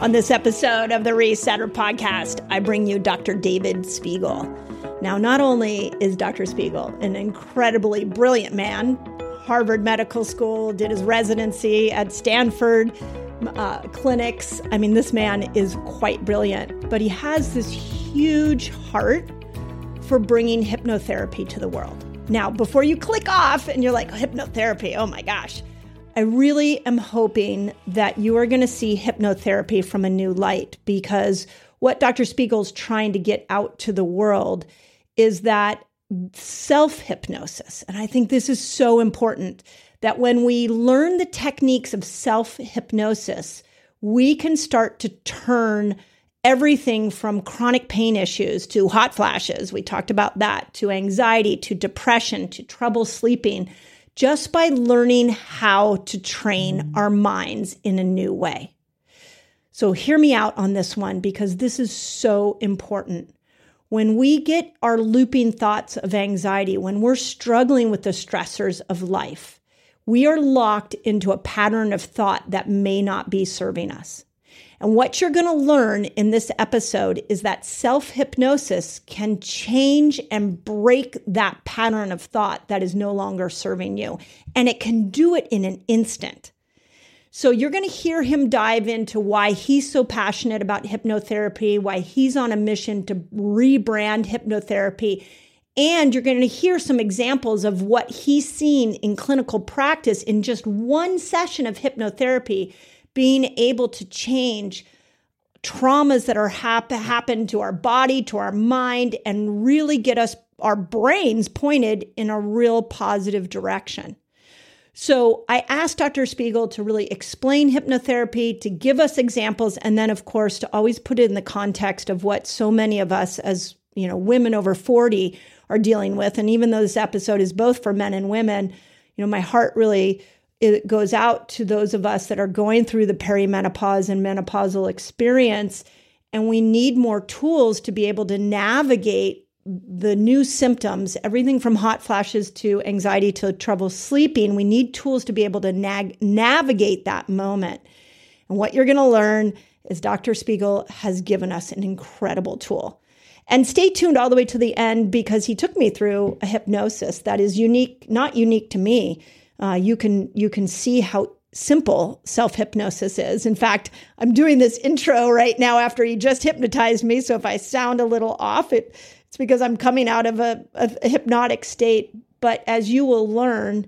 On this episode of the Resetter podcast, I bring you Dr. David Spiegel. Now, not only is Dr. Spiegel an incredibly brilliant man, Harvard Medical School, did his residency at Stanford uh, clinics. I mean, this man is quite brilliant, but he has this huge heart for bringing hypnotherapy to the world. Now, before you click off and you're like, hypnotherapy, oh my gosh, I really am hoping that you are going to see hypnotherapy from a new light because what Dr. Spiegel's trying to get out to the world is that self hypnosis. And I think this is so important that when we learn the techniques of self hypnosis, we can start to turn everything from chronic pain issues to hot flashes. We talked about that to anxiety, to depression, to trouble sleeping just by learning how to train our minds in a new way. So, hear me out on this one because this is so important. When we get our looping thoughts of anxiety, when we're struggling with the stressors of life, we are locked into a pattern of thought that may not be serving us. And what you're going to learn in this episode is that self hypnosis can change and break that pattern of thought that is no longer serving you. And it can do it in an instant. So you're going to hear him dive into why he's so passionate about hypnotherapy, why he's on a mission to rebrand hypnotherapy. And you're going to hear some examples of what he's seen in clinical practice in just one session of hypnotherapy being able to change traumas that are hap- happen to our body, to our mind, and really get us our brains pointed in a real positive direction. So I asked Dr. Spiegel to really explain hypnotherapy, to give us examples, and then, of course, to always put it in the context of what so many of us as you know women over 40 are dealing with. And even though this episode is both for men and women, you know, my heart really it goes out to those of us that are going through the perimenopause and menopausal experience. And we need more tools to be able to navigate the new symptoms, everything from hot flashes to anxiety to trouble sleeping. We need tools to be able to nag- navigate that moment. And what you're going to learn is Dr. Spiegel has given us an incredible tool. And stay tuned all the way to the end because he took me through a hypnosis that is unique, not unique to me uh, you can you can see how simple self hypnosis is. In fact, I'm doing this intro right now after he just hypnotized me. So if I sound a little off, it, it's because I'm coming out of a, a hypnotic state. But as you will learn,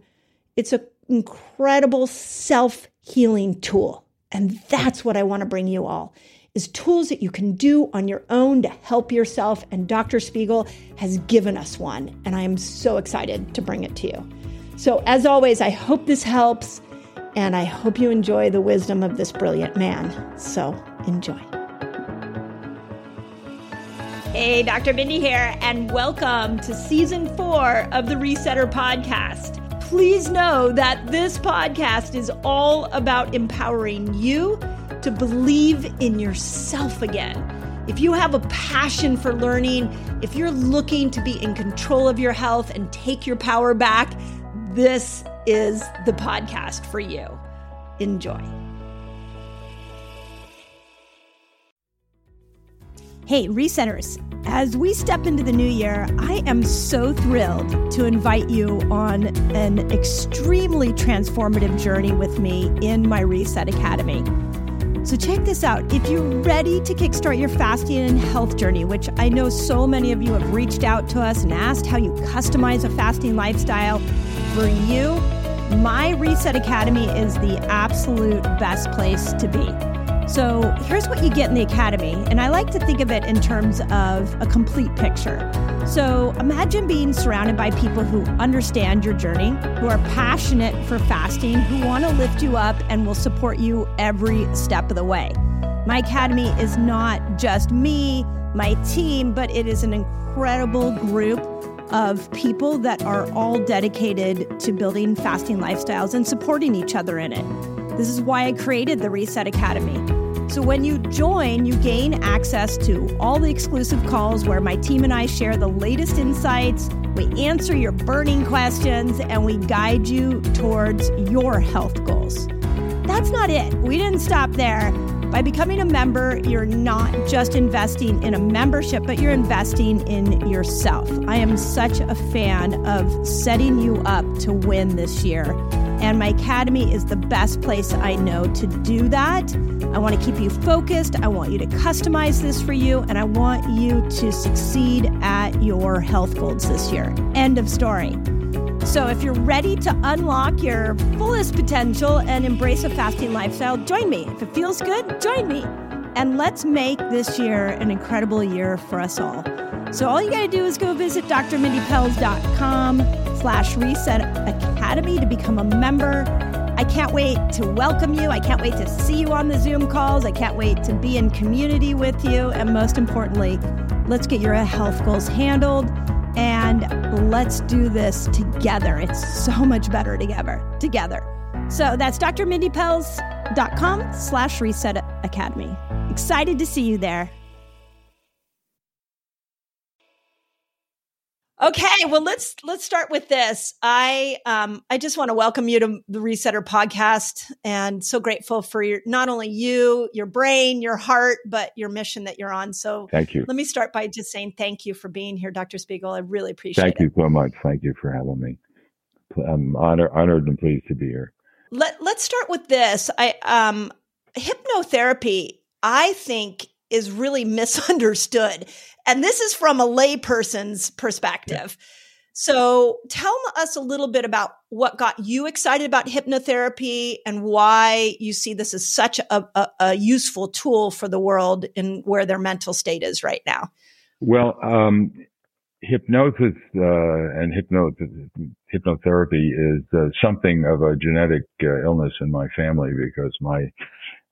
it's an incredible self healing tool. And that's what I want to bring you all is tools that you can do on your own to help yourself. And Dr. Spiegel has given us one. And I am so excited to bring it to you. So, as always, I hope this helps and I hope you enjoy the wisdom of this brilliant man. So, enjoy. Hey, Dr. Mindy here, and welcome to season four of the Resetter podcast. Please know that this podcast is all about empowering you to believe in yourself again. If you have a passion for learning, if you're looking to be in control of your health and take your power back, this is the podcast for you. Enjoy. Hey, resetters. As we step into the new year, I am so thrilled to invite you on an extremely transformative journey with me in my Reset Academy. So, check this out. If you're ready to kickstart your fasting and health journey, which I know so many of you have reached out to us and asked how you customize a fasting lifestyle for you, my Reset Academy is the absolute best place to be. So, here's what you get in the Academy, and I like to think of it in terms of a complete picture. So imagine being surrounded by people who understand your journey, who are passionate for fasting, who want to lift you up and will support you every step of the way. My academy is not just me, my team, but it is an incredible group of people that are all dedicated to building fasting lifestyles and supporting each other in it. This is why I created the Reset Academy. So when you join, you gain access to all the exclusive calls where my team and I share the latest insights, we answer your burning questions, and we guide you towards your health goals. That's not it. We didn't stop there. By becoming a member, you're not just investing in a membership, but you're investing in yourself. I am such a fan of setting you up to win this year. And my academy is the best place I know to do that. I want to keep you focused. I want you to customize this for you, and I want you to succeed at your health goals this year. End of story. So, if you're ready to unlock your fullest potential and embrace a fasting lifestyle, join me. If it feels good, join me. And let's make this year an incredible year for us all. So all you got to do is go visit drmindypelz.com slash reset academy to become a member. I can't wait to welcome you. I can't wait to see you on the Zoom calls. I can't wait to be in community with you. And most importantly, let's get your health goals handled and let's do this together. It's so much better together. Together. So that's drmindypelz.com slash reset academy. Excited to see you there. Okay, well let's let's start with this. I um I just want to welcome you to the Resetter podcast and so grateful for your not only you, your brain, your heart, but your mission that you're on. So Thank you. Let me start by just saying thank you for being here, Dr. Spiegel. I really appreciate thank it. Thank you so much. Thank you for having me. I'm honored honored and pleased to be here. Let let's start with this. I um hypnotherapy I think is really misunderstood. And this is from a layperson's perspective. So tell us a little bit about what got you excited about hypnotherapy and why you see this as such a, a, a useful tool for the world and where their mental state is right now. Well, um, hypnosis uh, and hypnosis, hypnotherapy is uh, something of a genetic uh, illness in my family because my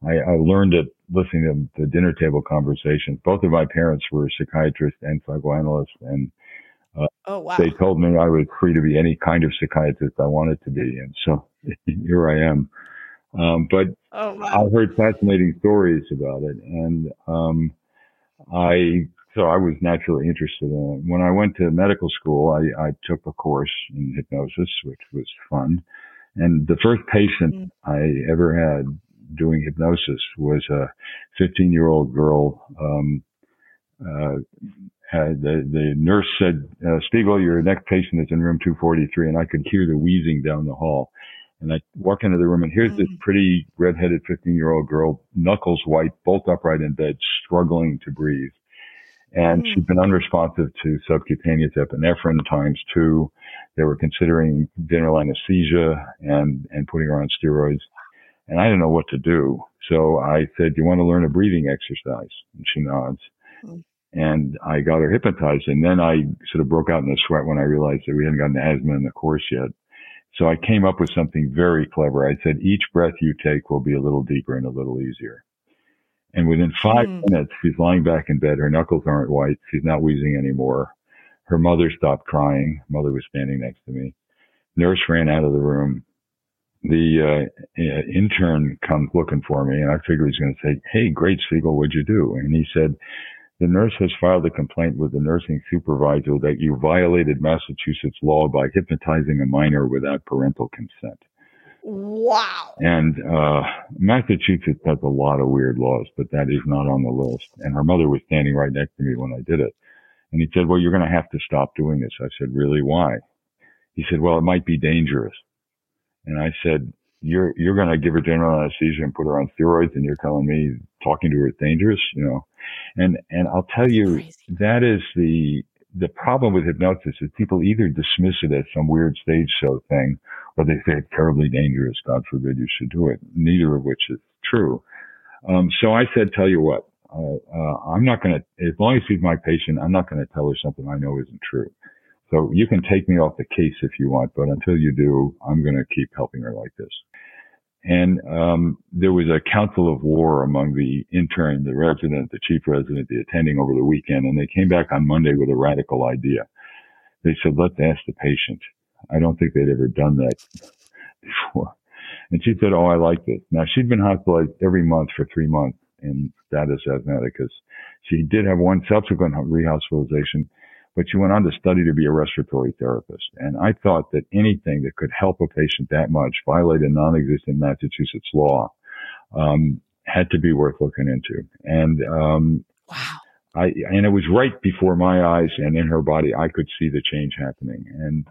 I, I learned it listening to the dinner table conversations. Both of my parents were psychiatrists and psychoanalysts, and uh, oh, wow. they told me I was free to be any kind of psychiatrist I wanted to be, and so here I am. Um, but oh, wow. I heard fascinating stories about it, and um, I so I was naturally interested in it. When I went to medical school, I, I took a course in hypnosis, which was fun. And the first patient mm. I ever had doing hypnosis was a 15 year old girl. Um, uh, the, the nurse said, uh, Spiegel, your next patient is in room 243. And I could hear the wheezing down the hall. And I walk into the room and here's mm-hmm. this mm. pretty redheaded 15 year old girl, knuckles white, bolt upright in bed, struggling to breathe. And mm-hmm. she'd been unresponsive to subcutaneous epinephrine times two. They were considering general anesthesia and, and putting her on steroids and I didn't know what to do. So I said, you want to learn a breathing exercise?" And she nods. Mm. And I got her hypnotized, and then I sort of broke out in a sweat when I realized that we hadn't gotten asthma in the course yet. So I came up with something very clever. I said, each breath you take will be a little deeper and a little easier. And within five mm. minutes, she's lying back in bed. Her knuckles aren't white. She's not wheezing anymore. Her mother stopped crying. Mother was standing next to me. Nurse ran out of the room the uh, intern comes looking for me, and I figure he's going to say, "Hey, great Spiegel, what'd you do?" And he said, "The nurse has filed a complaint with the nursing supervisor that you violated Massachusetts law by hypnotizing a minor without parental consent." Wow. And uh, Massachusetts has a lot of weird laws, but that is not on the list. And her mother was standing right next to me when I did it. And he said, "Well, you're going to have to stop doing this." I said, "Really? Why?" He said, "Well, it might be dangerous." And I said, you're, you're going to give her general anesthesia and put her on steroids and you're telling me talking to her is dangerous, you know? And, and I'll tell you, Crazy. that is the, the problem with hypnosis is people either dismiss it as some weird stage show thing or they say it's terribly dangerous. God forbid you should do it. Neither of which is true. Um, so I said, tell you what, uh, uh, I'm not going to, as long as she's my patient, I'm not going to tell her something I know isn't true. So you can take me off the case if you want, but until you do, I'm going to keep helping her like this. And um, there was a council of war among the intern, the resident, the chief resident, the attending over the weekend, and they came back on Monday with a radical idea. They said, let's ask the patient. I don't think they'd ever done that before. And she said, oh, I like this. Now she'd been hospitalized every month for three months in status asthmaticus. She did have one subsequent rehospitalization but she went on to study to be a respiratory therapist. And I thought that anything that could help a patient that much violate a non-existent Massachusetts law. Um, had to be worth looking into. And, um, wow. I, and it was right before my eyes and in her body, I could see the change happening. And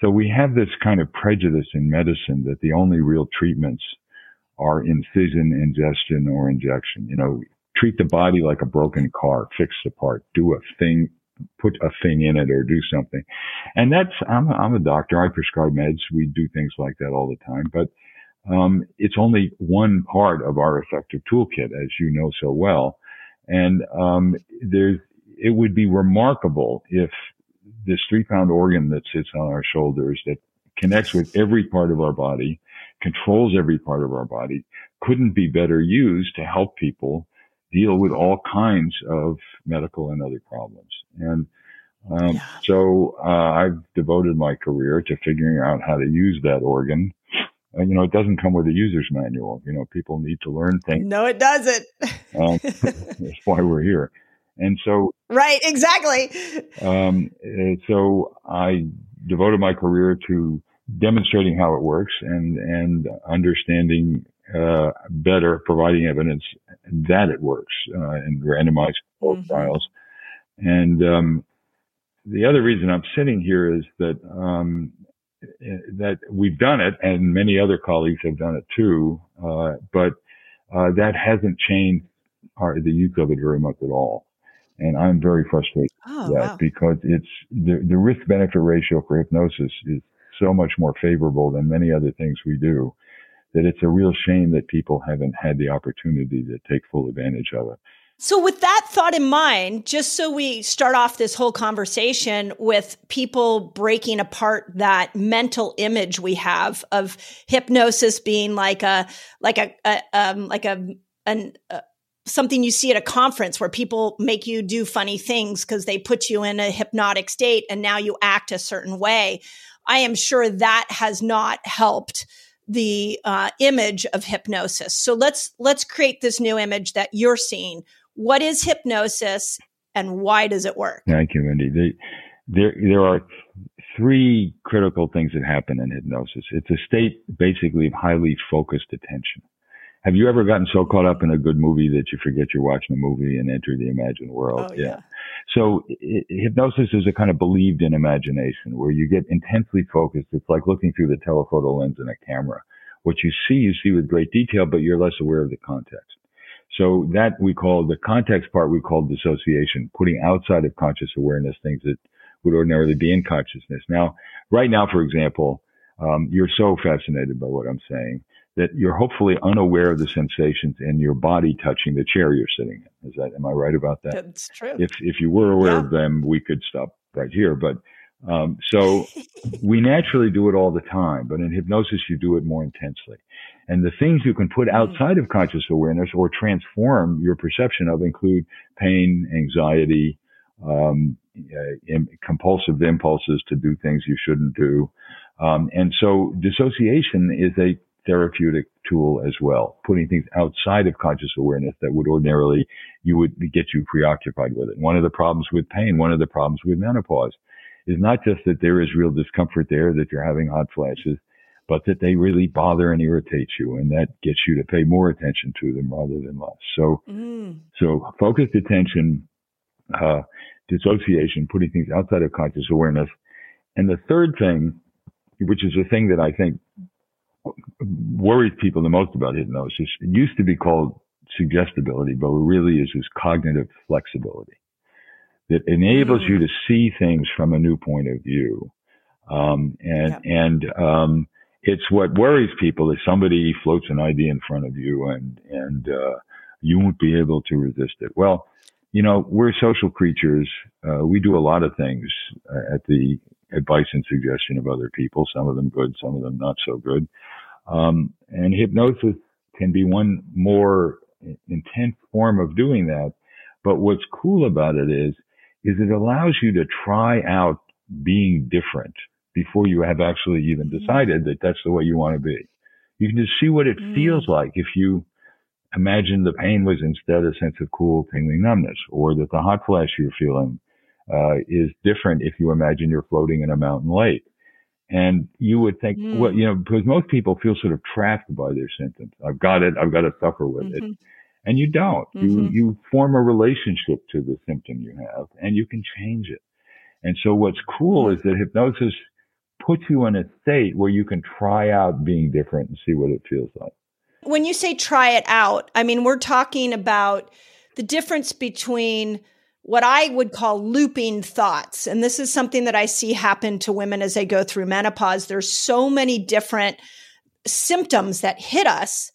so we have this kind of prejudice in medicine that the only real treatments are incision, ingestion, or injection. You know, treat the body like a broken car, fix the part, do a thing, put a thing in it or do something. And that's, I'm, I'm a doctor. I prescribe meds. We do things like that all the time, but, um, it's only one part of our effective toolkit, as you know so well. And, um, there's, it would be remarkable if this three pound organ that sits on our shoulders that connects with every part of our body, controls every part of our body, couldn't be better used to help people deal with all kinds of medical and other problems. And um, yeah. so uh, I've devoted my career to figuring out how to use that organ. And, you know, it doesn't come with a user's manual. You know, people need to learn things. No, it doesn't. um, that's why we're here. And so, right, exactly. Um, so I devoted my career to demonstrating how it works and and understanding uh, better, providing evidence that it works uh, in randomized mm-hmm. trials. And um, the other reason I'm sitting here is that um, that we've done it, and many other colleagues have done it too, uh, but uh, that hasn't changed our, the use of it very much at all. And I'm very frustrated oh, with that wow. because it's the, the risk benefit ratio for hypnosis is so much more favorable than many other things we do that it's a real shame that people haven't had the opportunity to take full advantage of it. So, with that thought in mind, just so we start off this whole conversation with people breaking apart that mental image we have of hypnosis being like a like a, a um, like a an uh, something you see at a conference where people make you do funny things because they put you in a hypnotic state and now you act a certain way. I am sure that has not helped the uh, image of hypnosis. So let's let's create this new image that you're seeing. What is hypnosis, and why does it work? Thank you, Mindy. there there are three critical things that happen in hypnosis. It's a state basically of highly focused attention. Have you ever gotten so caught up in a good movie that you forget you're watching a movie and enter the imagined world? Oh, yeah. yeah. So it, hypnosis is a kind of believed in imagination where you get intensely focused. It's like looking through the telephoto lens in a camera. What you see, you see with great detail, but you're less aware of the context. So that we call the context part we call dissociation, putting outside of conscious awareness things that would ordinarily be in consciousness. Now, right now, for example, um, you're so fascinated by what I'm saying that you're hopefully unaware of the sensations in your body touching the chair you're sitting in. Is that, am I right about that? That's true. If, if you were aware yeah. of them, we could stop right here. But, um, so we naturally do it all the time, but in hypnosis, you do it more intensely. And the things you can put hmm. outside of conscious awareness or transform your perception of include pain, anxiety, um, uh, compulsive impulses to do things you shouldn't do. Um, and so dissociation is a therapeutic tool as well, putting things outside of conscious awareness that would ordinarily you would get you preoccupied with it. One of the problems with pain, one of the problems with menopause is not just that there is real discomfort there, that you're having hot flashes, but that they really bother and irritate you and that gets you to pay more attention to them rather than less. So, mm. so focused attention, uh, dissociation, putting things outside of conscious awareness. And the third thing, which is the thing that I think worries people the most about hypnosis. It used to be called suggestibility, but it really is is cognitive flexibility that enables mm. you to see things from a new point of view. Um, and, and, um, it's what worries people is somebody floats an idea in front of you and, and, uh, you won't be able to resist it. Well, you know, we're social creatures. Uh, we do a lot of things uh, at the advice and suggestion of other people, some of them good, some of them not so good. Um, and hypnosis can be one more intense form of doing that. But what's cool about it is, is it allows you to try out being different before you have actually even mm-hmm. decided that that's the way you want to be. You can just see what it mm. feels like if you imagine the pain was instead a sense of cool, tingling numbness, or that the hot flash you're feeling uh, is different if you imagine you're floating in a mountain lake. And you would think, mm. well, you know, because most people feel sort of trapped by their symptoms. I've got it. I've got to suffer with mm-hmm. it. And you don't. Mm-hmm. You, you form a relationship to the symptom you have and you can change it. And so what's cool is that hypnosis puts you in a state where you can try out being different and see what it feels like. When you say try it out, I mean, we're talking about the difference between what I would call looping thoughts. And this is something that I see happen to women as they go through menopause. There's so many different symptoms that hit us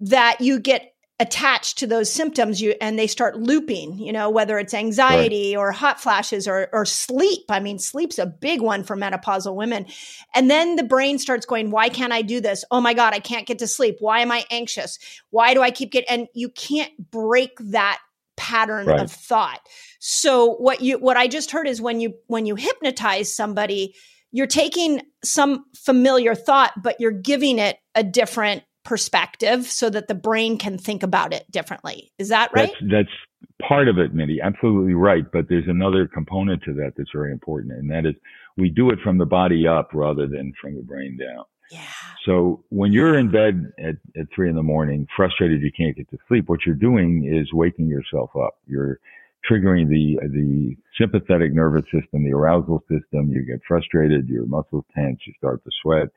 that you get attached to those symptoms you and they start looping you know whether it's anxiety right. or hot flashes or or sleep i mean sleep's a big one for menopausal women and then the brain starts going why can't i do this oh my god i can't get to sleep why am i anxious why do i keep getting and you can't break that pattern right. of thought so what you what i just heard is when you when you hypnotize somebody you're taking some familiar thought but you're giving it a different perspective so that the brain can think about it differently. Is that right? That's, that's part of it, Mindy. Absolutely right. But there's another component to that that's very important, and that is we do it from the body up rather than from the brain down. Yeah. So when you're in bed at, at three in the morning, frustrated you can't get to sleep, what you're doing is waking yourself up. You're triggering the the sympathetic nervous system, the arousal system. You get frustrated, your muscles tense, you start to sweat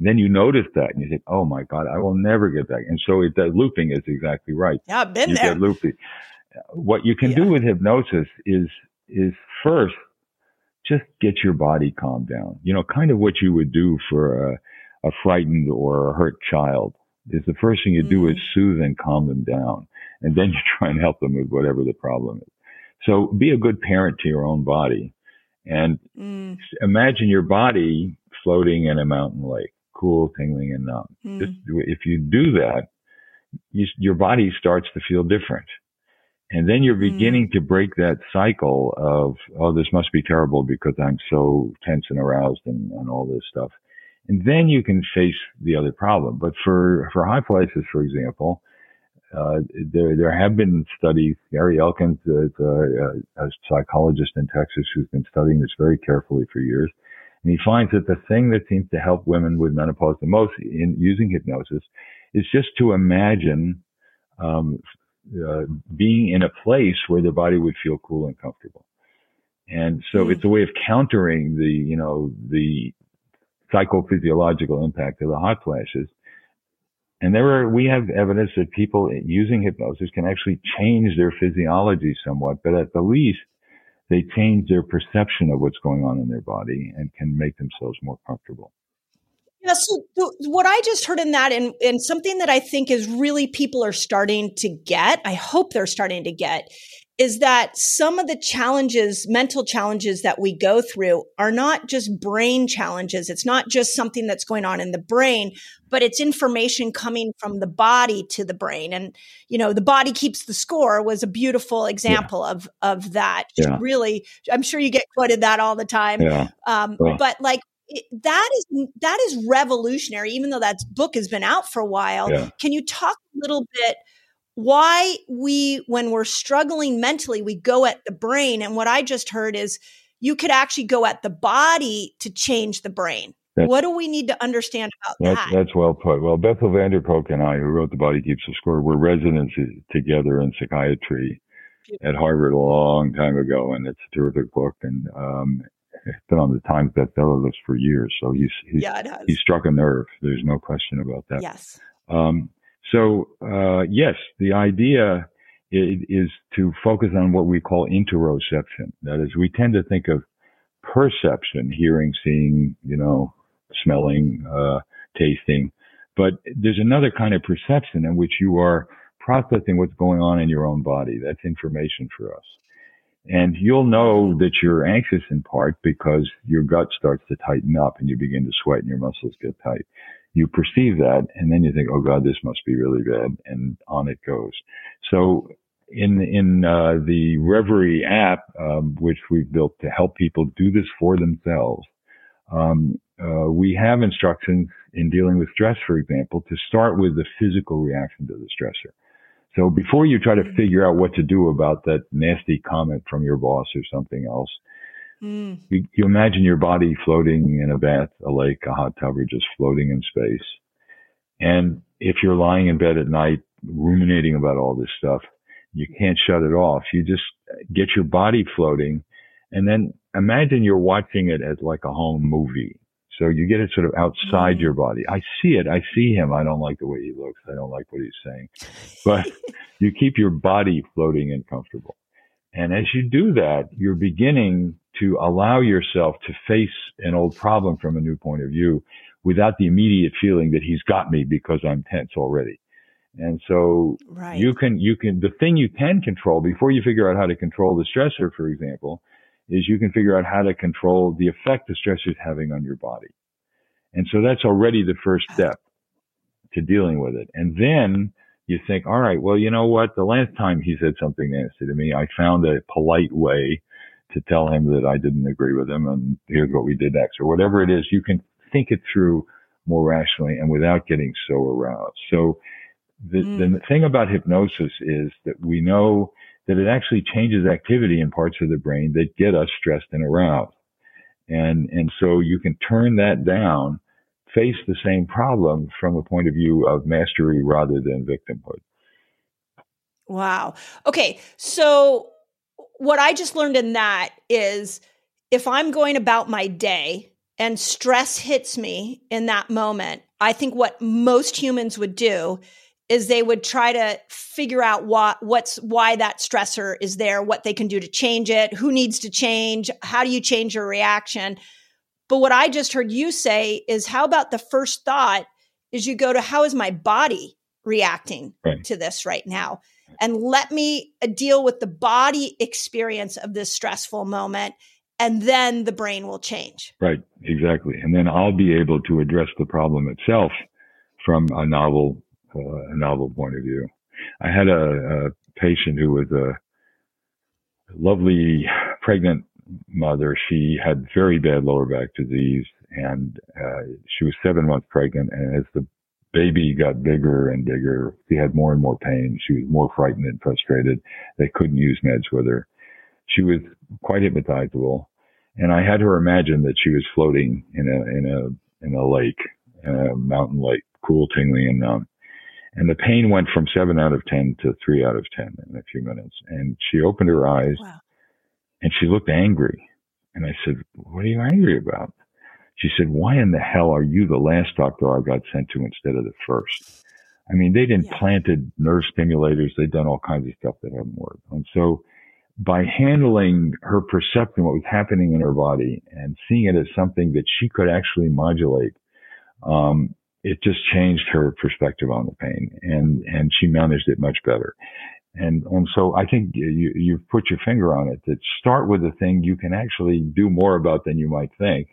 then you notice that and you think, oh my God, I will never get back. And so it, that looping is exactly right. Yeah, I've been you there. Get loopy. What you can yeah. do with hypnosis is, is first just get your body calmed down. You know, kind of what you would do for a, a frightened or a hurt child is the first thing you do is soothe and calm them down. And then you try and help them with whatever the problem is. So be a good parent to your own body and mm. imagine your body floating in a mountain lake cool, tingling, and numb. Mm. Just, if you do that, you, your body starts to feel different. And then you're beginning mm. to break that cycle of, oh, this must be terrible because I'm so tense and aroused and, and all this stuff. And then you can face the other problem. But for, for hot flashes, for example, uh, there, there have been studies. Gary Elkins, uh, a, a psychologist in Texas who's been studying this very carefully for years. And he finds that the thing that seems to help women with menopause the most in using hypnosis is just to imagine um, uh, being in a place where the body would feel cool and comfortable. And so mm. it's a way of countering the, you know, the psychophysiological impact of the hot flashes. And there are, we have evidence that people using hypnosis can actually change their physiology somewhat, but at the least they change their perception of what's going on in their body and can make themselves more comfortable. Yeah, so, what I just heard in that, and, and something that I think is really people are starting to get, I hope they're starting to get, is that some of the challenges, mental challenges that we go through are not just brain challenges. It's not just something that's going on in the brain, but it's information coming from the body to the brain. And, you know, the body keeps the score was a beautiful example yeah. of, of that. Yeah. Really, I'm sure you get quoted that all the time. Yeah. Um, well. But like, it, that is that is revolutionary even though that book has been out for a while yeah. can you talk a little bit why we, when we're struggling mentally, we go at the brain. And what I just heard is you could actually go at the body to change the brain. That's, what do we need to understand about that's, that? That's well put. Well, Bessel van der Kolk and I, who wrote The Body Keeps the Score, were residents together in psychiatry at Harvard a long time ago, and it's a terrific book. And um, it's been on the Times bestseller list for years. So he's he's, yeah, he's struck a nerve. There's no question about that. Yes. Um, so, uh, yes, the idea is, to focus on what we call interoception. That is, we tend to think of perception, hearing, seeing, you know, smelling, uh, tasting. But there's another kind of perception in which you are processing what's going on in your own body. That's information for us. And you'll know that you're anxious in part because your gut starts to tighten up and you begin to sweat and your muscles get tight you perceive that and then you think, oh God, this must be really bad. And on it goes. So in, in, uh, the Reverie app, um, which we've built to help people do this for themselves, um, uh, we have instructions in dealing with stress, for example, to start with the physical reaction to the stressor. So before you try to figure out what to do about that nasty comment from your boss or something else, Mm. You, you imagine your body floating in a bath, a lake, a hot tub, or just floating in space. And if you're lying in bed at night ruminating about all this stuff, you can't shut it off. You just get your body floating and then imagine you're watching it as like a home movie. So you get it sort of outside mm. your body. I see it. I see him. I don't like the way he looks. I don't like what he's saying, but you keep your body floating and comfortable. And as you do that, you're beginning to allow yourself to face an old problem from a new point of view without the immediate feeling that he's got me because I'm tense already. And so right. you can, you can, the thing you can control before you figure out how to control the stressor, for example, is you can figure out how to control the effect the stressor is having on your body. And so that's already the first oh. step to dealing with it. And then you think, all right, well, you know what? The last time he said something nasty to me, I found a polite way to tell him that I didn't agree with him and here's what we did next or whatever it is. You can think it through more rationally and without getting so aroused. So the, mm. the thing about hypnosis is that we know that it actually changes activity in parts of the brain that get us stressed and aroused. And, and so you can turn that down, face the same problem from a point of view of mastery rather than victimhood. Wow. Okay. So what I just learned in that is if I'm going about my day and stress hits me in that moment, I think what most humans would do is they would try to figure out what what's why that stressor is there, what they can do to change it, who needs to change, how do you change your reaction? But what I just heard you say is how about the first thought is you go to how is my body reacting right. to this right now? And let me uh, deal with the body experience of this stressful moment and then the brain will change. Right, exactly. And then I'll be able to address the problem itself from a novel uh, a novel point of view. I had a, a patient who was a lovely pregnant mother. She had very bad lower back disease and uh, she was seven months pregnant. And as the baby got bigger and bigger, she had more and more pain. She was more frightened and frustrated. They couldn't use meds with her. She was quite hypnotizable. And I had her imagine that she was floating in a, in a, in a lake, in a mountain lake, cool, tingling and numb. And the pain went from seven out of 10 to three out of 10 in a few minutes. And she opened her eyes wow. and she looked angry. And I said, what are you angry about? She said, why in the hell are you the last doctor I got sent to instead of the first? I mean, they'd implanted yeah. nerve stimulators. They'd done all kinds of stuff that hadn't worked. And so by handling her perception, what was happening in her body and seeing it as something that she could actually modulate, um, it just changed her perspective on the pain and, and she managed it much better. And, and so I think you, you've put your finger on it that start with the thing you can actually do more about than you might think.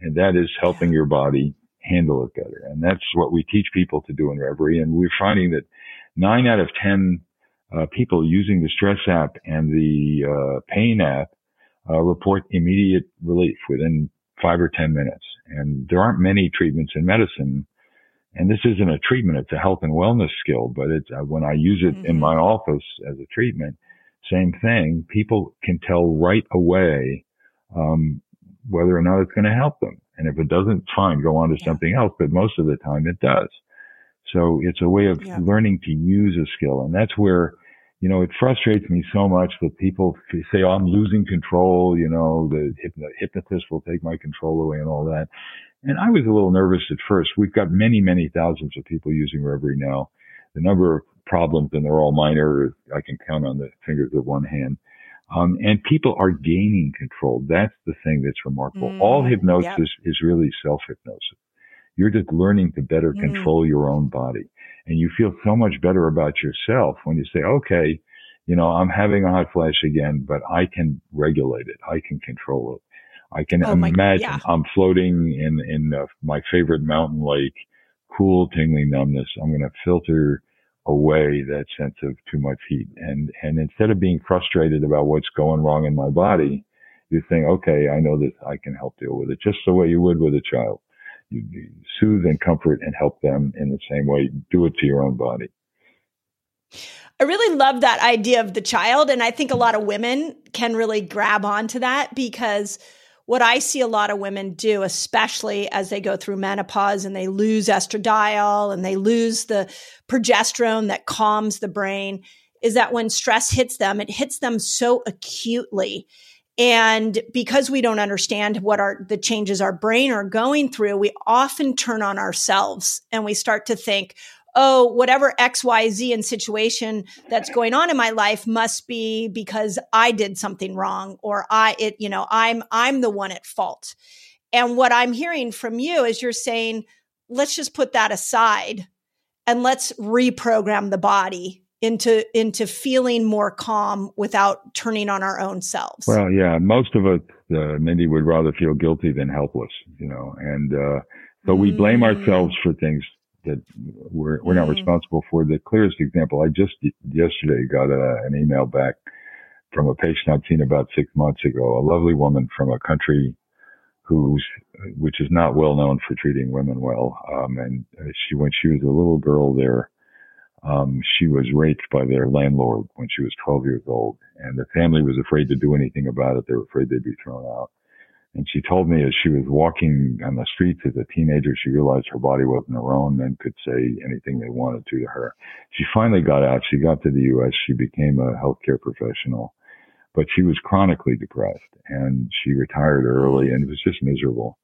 And that is helping your body handle it better. And that's what we teach people to do in Reverie. And we're finding that nine out of 10 uh, people using the stress app and the uh, pain app uh, report immediate relief within five or 10 minutes. And there aren't many treatments in medicine. And this isn't a treatment. It's a health and wellness skill, but it's uh, when I use it mm-hmm. in my office as a treatment, same thing. People can tell right away, um, whether or not it's going to help them. And if it doesn't, fine, go on to yeah. something else. But most of the time it does. So it's a way of yeah. learning to use a skill. And that's where you know, it frustrates me so much that people say, oh, I'm losing control, you know, the hypnotist will take my control away and all that. And I was a little nervous at first. We've got many, many thousands of people using Reverie now. The number of problems, and they're all minor, I can count on the fingers of one hand. Um, and people are gaining control. That's the thing that's remarkable. Mm, all hypnosis yep. is really self-hypnosis. You're just learning to better mm. control your own body and you feel so much better about yourself when you say, okay, you know, I'm having a hot flash again, but I can regulate it. I can control it. I can oh imagine yeah. I'm floating in, in uh, my favorite mountain lake, cool, tingling numbness. I'm going to filter away that sense of too much heat. And, and instead of being frustrated about what's going wrong in my body, you think, okay, I know that I can help deal with it just the way you would with a child you, soothe and comfort and help them in the same way. Do it to your own body. I really love that idea of the child. And I think a lot of women can really grab onto that because what I see a lot of women do, especially as they go through menopause and they lose estradiol and they lose the progesterone that calms the brain, is that when stress hits them, it hits them so acutely. And because we don't understand what are the changes our brain are going through, we often turn on ourselves and we start to think, oh, whatever XYZ and situation that's going on in my life must be because I did something wrong or I it, you know, I'm I'm the one at fault. And what I'm hearing from you is you're saying, let's just put that aside and let's reprogram the body into into feeling more calm without turning on our own selves. Well, yeah, most of us, uh, Mindy, would rather feel guilty than helpless, you know, and uh, so we blame mm. ourselves for things that we're we're not mm. responsible for. The clearest example, I just yesterday got a, an email back from a patient I'd seen about six months ago, a lovely woman from a country who's which is not well known for treating women well, um, and she when she was a little girl there um, she was raped by their landlord when she was 12 years old, and the family was afraid to do anything about it. They were afraid they'd be thrown out. And she told me as she was walking on the streets as a teenager, she realized her body wasn't her own and could say anything they wanted to to her. She finally got out. She got to the U.S. She became a healthcare professional, but she was chronically depressed and she retired early and it was just miserable.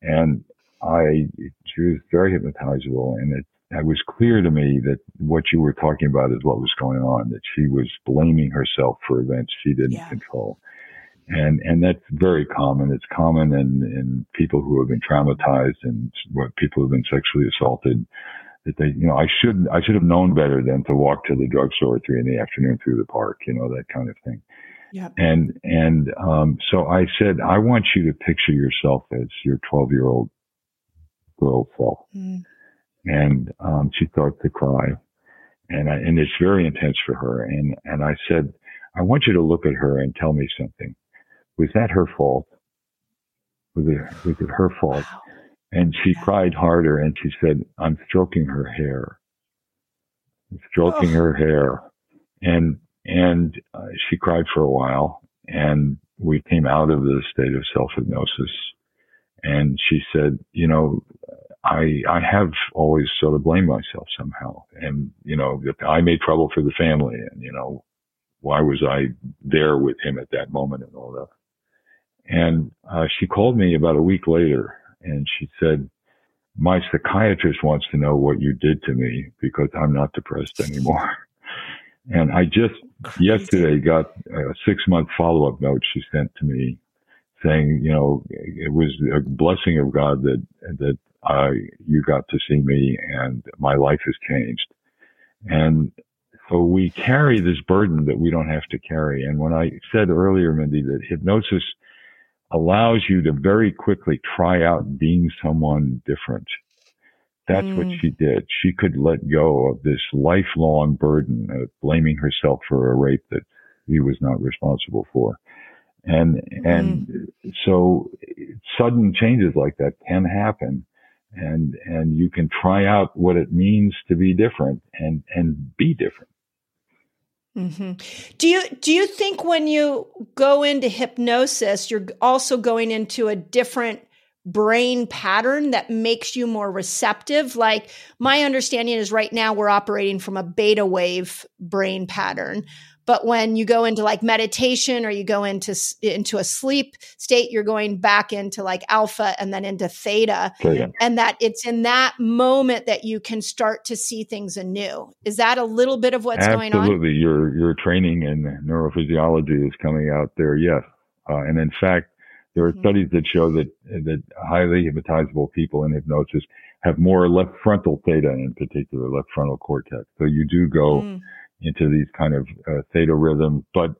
And I, she was very hypnotizable and it it was clear to me that what you were talking about is what was going on, that she was blaming herself for events she didn't yeah. control. And, and that's very common. It's common in, in people who have been traumatized and what people who have been sexually assaulted that they, you know, I should, I should have known better than to walk to the drugstore at three in the afternoon through the park, you know, that kind of thing. Yep. And, and, um, so I said, I want you to picture yourself as your 12 year old girl self. Mm and um, she starts to cry, and I, and it's very intense for her. And and I said, I want you to look at her and tell me something. Was that her fault? Was it was it her fault? And she cried harder, and she said, "I'm stroking her hair, I'm stroking oh. her hair," and and uh, she cried for a while, and we came out of the state of self hypnosis. And she said, you know, I I have always sort of blamed myself somehow, and you know I made trouble for the family, and you know why was I there with him at that moment and all that. And uh, she called me about a week later, and she said, "My psychiatrist wants to know what you did to me because I'm not depressed anymore." And I just Crazy. yesterday got a six month follow up note she sent to me saying, you know, it was a blessing of God that, that uh, you got to see me and my life has changed. And so we carry this burden that we don't have to carry. And when I said earlier, Mindy, that hypnosis allows you to very quickly try out being someone different. That's mm. what she did. She could let go of this lifelong burden of blaming herself for a rape that he was not responsible for. And, mm. and so sudden changes like that can happen and and you can try out what it means to be different and and be different mm-hmm. do you do you think when you go into hypnosis you're also going into a different brain pattern that makes you more receptive like my understanding is right now we're operating from a beta wave brain pattern but when you go into like meditation or you go into into a sleep state, you're going back into like alpha and then into theta, theta. and that it's in that moment that you can start to see things anew. Is that a little bit of what's Absolutely. going on? Absolutely, your your training in neurophysiology is coming out there. Yes, uh, and in fact, there are mm-hmm. studies that show that that highly hypnotizable people in hypnosis have more left frontal theta in particular, left frontal cortex. So you do go. Mm into these kind of uh, theta rhythms. But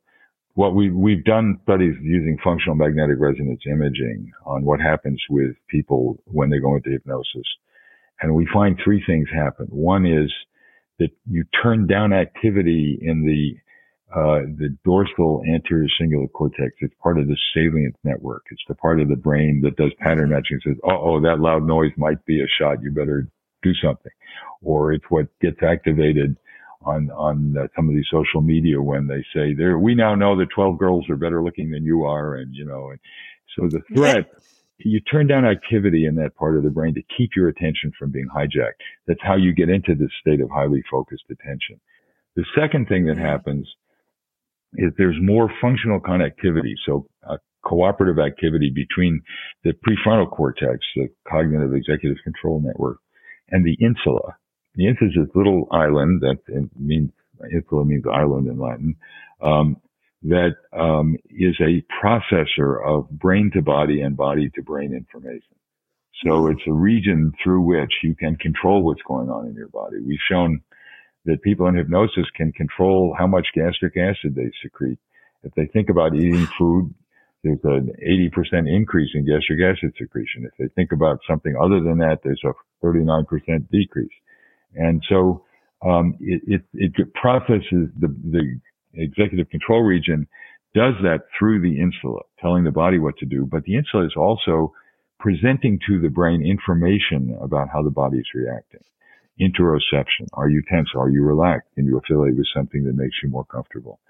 what we we've done studies using functional magnetic resonance imaging on what happens with people when they go into hypnosis, and we find three things happen. One is that you turn down activity in the uh, the dorsal anterior cingulate cortex. It's part of the salience network. It's the part of the brain that does pattern matching. Says, "Oh, oh, that loud noise might be a shot. You better do something," or it's what gets activated on on uh, some of these social media when they say there we now know that 12 girls are better looking than you are and you know and So the threat, you turn down activity in that part of the brain to keep your attention from being hijacked. That's how you get into this state of highly focused attention. The second thing that happens is there's more functional connectivity. So uh, cooperative activity between the prefrontal cortex, the cognitive executive control network, and the insula. The is this little island that means insula means island in Latin. Um, that um, is a processor of brain to body and body to brain information. So it's a region through which you can control what's going on in your body. We've shown that people in hypnosis can control how much gastric acid they secrete. If they think about eating food, there's an 80% increase in gastric acid secretion. If they think about something other than that, there's a 39% decrease. And so, um, it, it, it processes the, the executive control region does that through the insula, telling the body what to do. But the insula is also presenting to the brain information about how the body is reacting. Interoception. Are you tense? Are you relaxed? Can you affiliate with something that makes you more comfortable?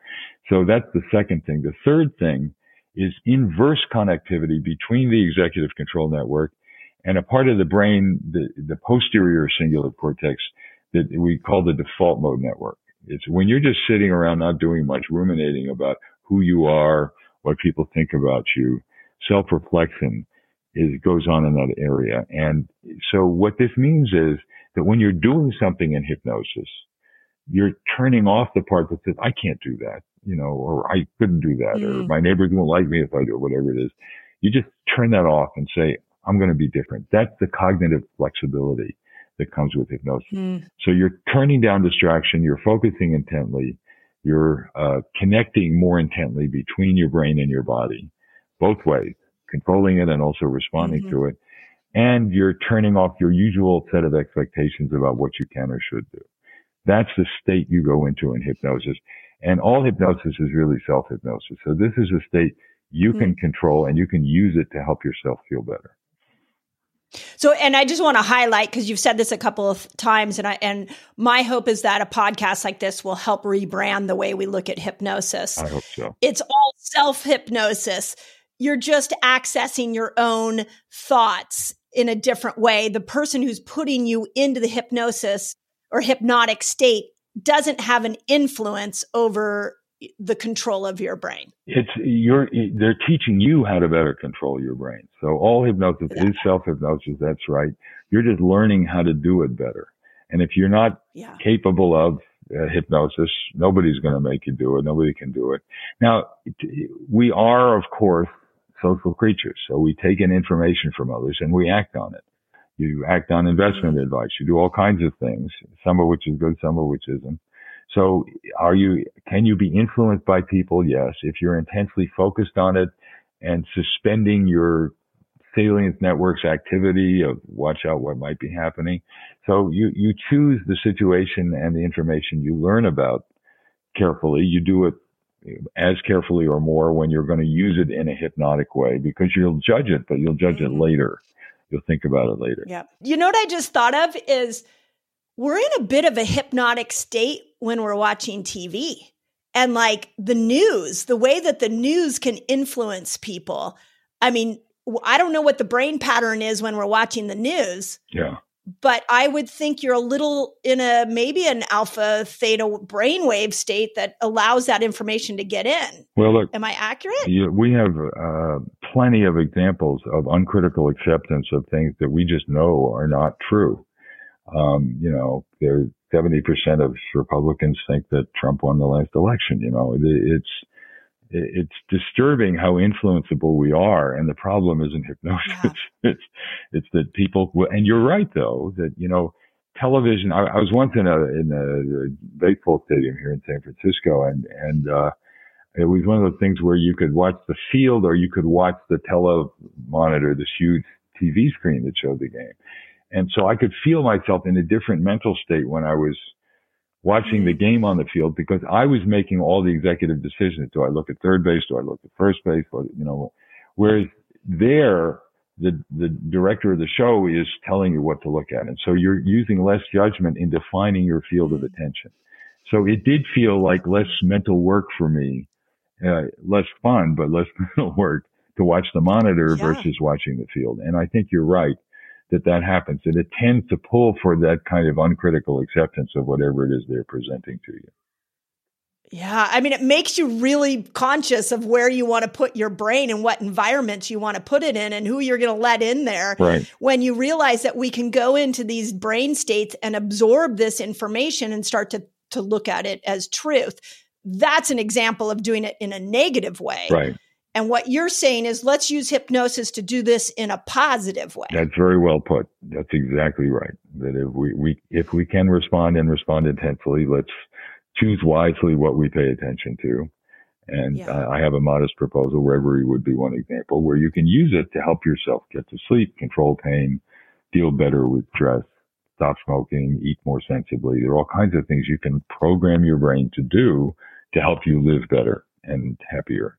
So that's the second thing. The third thing is inverse connectivity between the executive control network and a part of the brain, the, the posterior cingulate cortex that we call the default mode network. It's when you're just sitting around not doing much, ruminating about who you are, what people think about you, self-reflection is goes on in that area. And so what this means is that when you're doing something in hypnosis, you're turning off the part that says, I can't do that, you know, or I couldn't do that, mm. or my neighbors won't like me if I do, whatever it is. You just turn that off and say, I'm going to be different. That's the cognitive flexibility that comes with hypnosis. Mm. So you're turning down distraction, you're focusing intently, you're uh, connecting more intently between your brain and your body, both ways, controlling it and also responding mm-hmm. to it. And you're turning off your usual set of expectations about what you can or should do. That's the state you go into in hypnosis. And all hypnosis is really self hypnosis. So this is a state you mm-hmm. can control and you can use it to help yourself feel better. So, and I just want to highlight because you've said this a couple of times, and I and my hope is that a podcast like this will help rebrand the way we look at hypnosis. I hope so. It's all self hypnosis. You're just accessing your own thoughts in a different way. The person who's putting you into the hypnosis or hypnotic state doesn't have an influence over the control of your brain. It's you're they're teaching you how to better control your brain. So all hypnosis yeah. is self hypnosis. That's right. You're just learning how to do it better. And if you're not yeah. capable of uh, hypnosis, nobody's going to make you do it. Nobody can do it. Now, we are, of course, social creatures. So we take in information from others and we act on it. You act on investment mm-hmm. advice. You do all kinds of things, some of which is good, some of which isn't. So are you, can you be influenced by people? Yes. If you're intensely focused on it and suspending your salience network's activity of watch out what might be happening. So you, you choose the situation and the information you learn about carefully. You do it as carefully or more when you're going to use it in a hypnotic way because you'll judge it, but you'll judge it mm-hmm. later. You'll think about it later. Yeah. You know what I just thought of is we're in a bit of a hypnotic state when we're watching TV. And like the news, the way that the news can influence people. I mean, I don't know what the brain pattern is when we're watching the news. Yeah. But I would think you're a little in a maybe an alpha theta brainwave state that allows that information to get in. Well, look, am I accurate? Yeah, we have uh, plenty of examples of uncritical acceptance of things that we just know are not true. Um, you know, there 70% of Republicans think that Trump won the last election. You know, it's, it's disturbing how influenceable we are. And the problem isn't hypnosis. Yeah. It's, it's that people, and you're right though, that, you know, television, I, I was once in a, in a baseball stadium here in San Francisco and, and, uh, it was one of those things where you could watch the field or you could watch the tele monitor, this huge TV screen that showed the game. And so I could feel myself in a different mental state when I was watching the game on the field because I was making all the executive decisions. Do I look at third base? Do I look at first base? You know, whereas there, the, the director of the show is telling you what to look at. And so you're using less judgment in defining your field of attention. So it did feel like less mental work for me, uh, less fun, but less mental work to watch the monitor Yeah. versus watching the field. And I think you're right that that happens. And it tends to pull for that kind of uncritical acceptance of whatever it is they're presenting to you. Yeah, I mean, it makes you really conscious of where you want to put your brain and what environments you want to put it in and who you're going to let in there. Right. When you realize that we can go into these brain states and absorb this information and start to, to look at it as truth, that's an example of doing it in a negative way. Right. And what you're saying is let's use hypnosis to do this in a positive way. That's very well put. That's exactly right. That if we, we if we can respond and respond intensely, let's choose wisely what we pay attention to. And Yeah. uh, I have a modest proposal. Reveri would be one example where you can use it to help yourself get to sleep, control pain, deal better with stress, stop smoking, eat more sensibly. There are all kinds of things you can program your brain to do to help you live better and happier.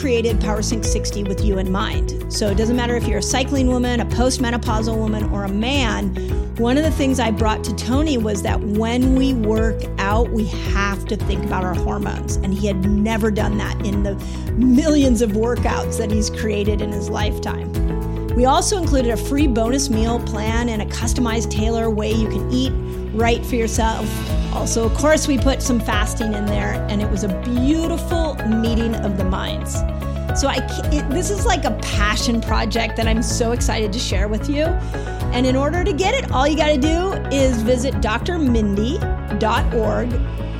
created PowerSync 60 with you in mind. So it doesn't matter if you're a cycling woman, a postmenopausal woman, or a man. One of the things I brought to Tony was that when we work out, we have to think about our hormones. And he had never done that in the millions of workouts that he's created in his lifetime. We also included a free bonus meal plan and a customized tailor way you can eat right for yourself. Also, of course, we put some fasting in there, and it was a beautiful meeting of the minds. So, I it, this is like a passion project that I'm so excited to share with you. And in order to get it, all you got to do is visit drmindy.org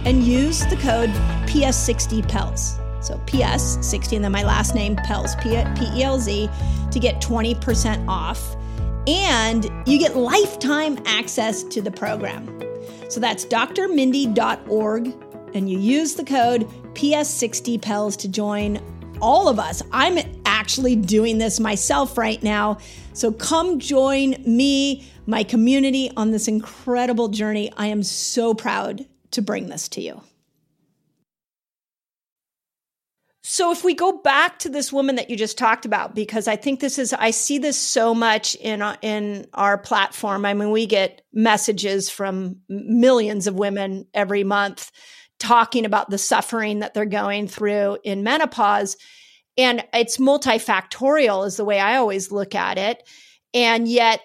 and use the code PS60PELZ. So PS60 and then my last name PELZ, P E L Z, to get 20% off. And you get lifetime access to the program. So that's drmindy.org and you use the code PS60PELZ to join all of us. I'm actually doing this myself right now. So come join me, my community on this incredible journey. I am so proud to bring this to you. So if we go back to this woman that you just talked about, because I think this is, I see this so much in in our platform. I mean, we get messages from millions of women every month talking about the suffering that they're going through in menopause, and it's multifactorial, is the way I always look at it. And yet,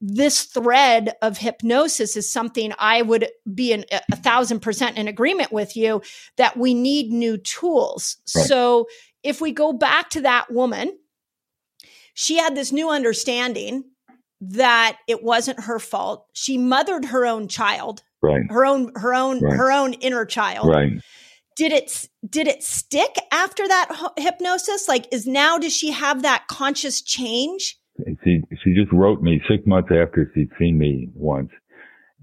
this thread of hypnosis is something I would be in a thousand percent in agreement with you that we need new tools. Right. So, if we go back to that woman, she had this new understanding that it wasn't her fault. She mothered her own child, Right. her own, her own, Right. her own inner child Right. did it did it stick after that hypnosis like is now does she have that conscious change she she just wrote me six months after she'd seen me once,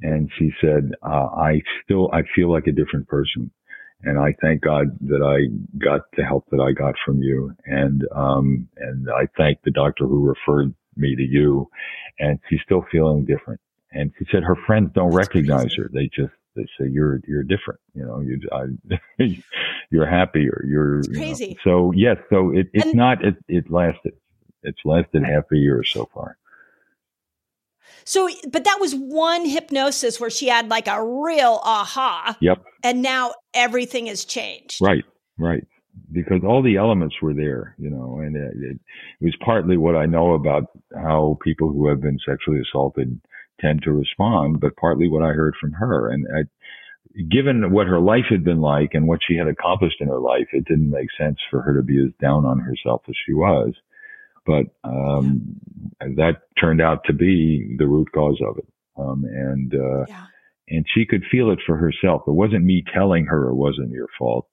and she said, uh, "I still I feel like a different person, and I thank God that I got the help that I got from you, and um and I thank the doctor who referred me to you, and she's still feeling different. And she said her friends don't recognize crazy. her; they just they say you're you're different. You know, you I, you're happier. You're It's you know. crazy. So yes, so it, it's And- not it it lasted. It's less than half a year so far. so but that was one hypnosis where she had like a real aha Yep. and now everything has changed Right. Right. Because all the elements were there, you know, and it, it, it was partly what I know about how people who have been sexually assaulted tend to respond, but partly what I heard from her. And I, given what her life had been like and what she had accomplished in her life, it didn't make sense for her to be as down on herself as she was. But um, that turned out to be the root cause of it. Um, and uh, yeah and she could feel it for herself. It wasn't me telling her it wasn't your fault.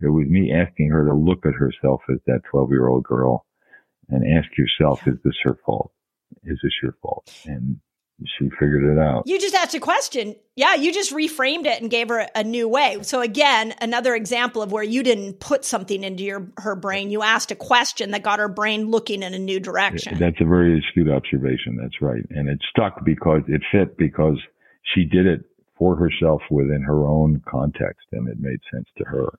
It was me asking her to look at herself as that 12 year old girl and ask yourself, Yeah. is this her fault? Is this your fault? And she figured it out. You just asked a question. Yeah, you just reframed it and gave her a new way. So again, another example of where you didn't put something into your her brain. You asked a question that got her brain looking in a new direction. That's a very astute observation. That's right. And it stuck because it fit because she did it for herself within her own context and it made sense to her.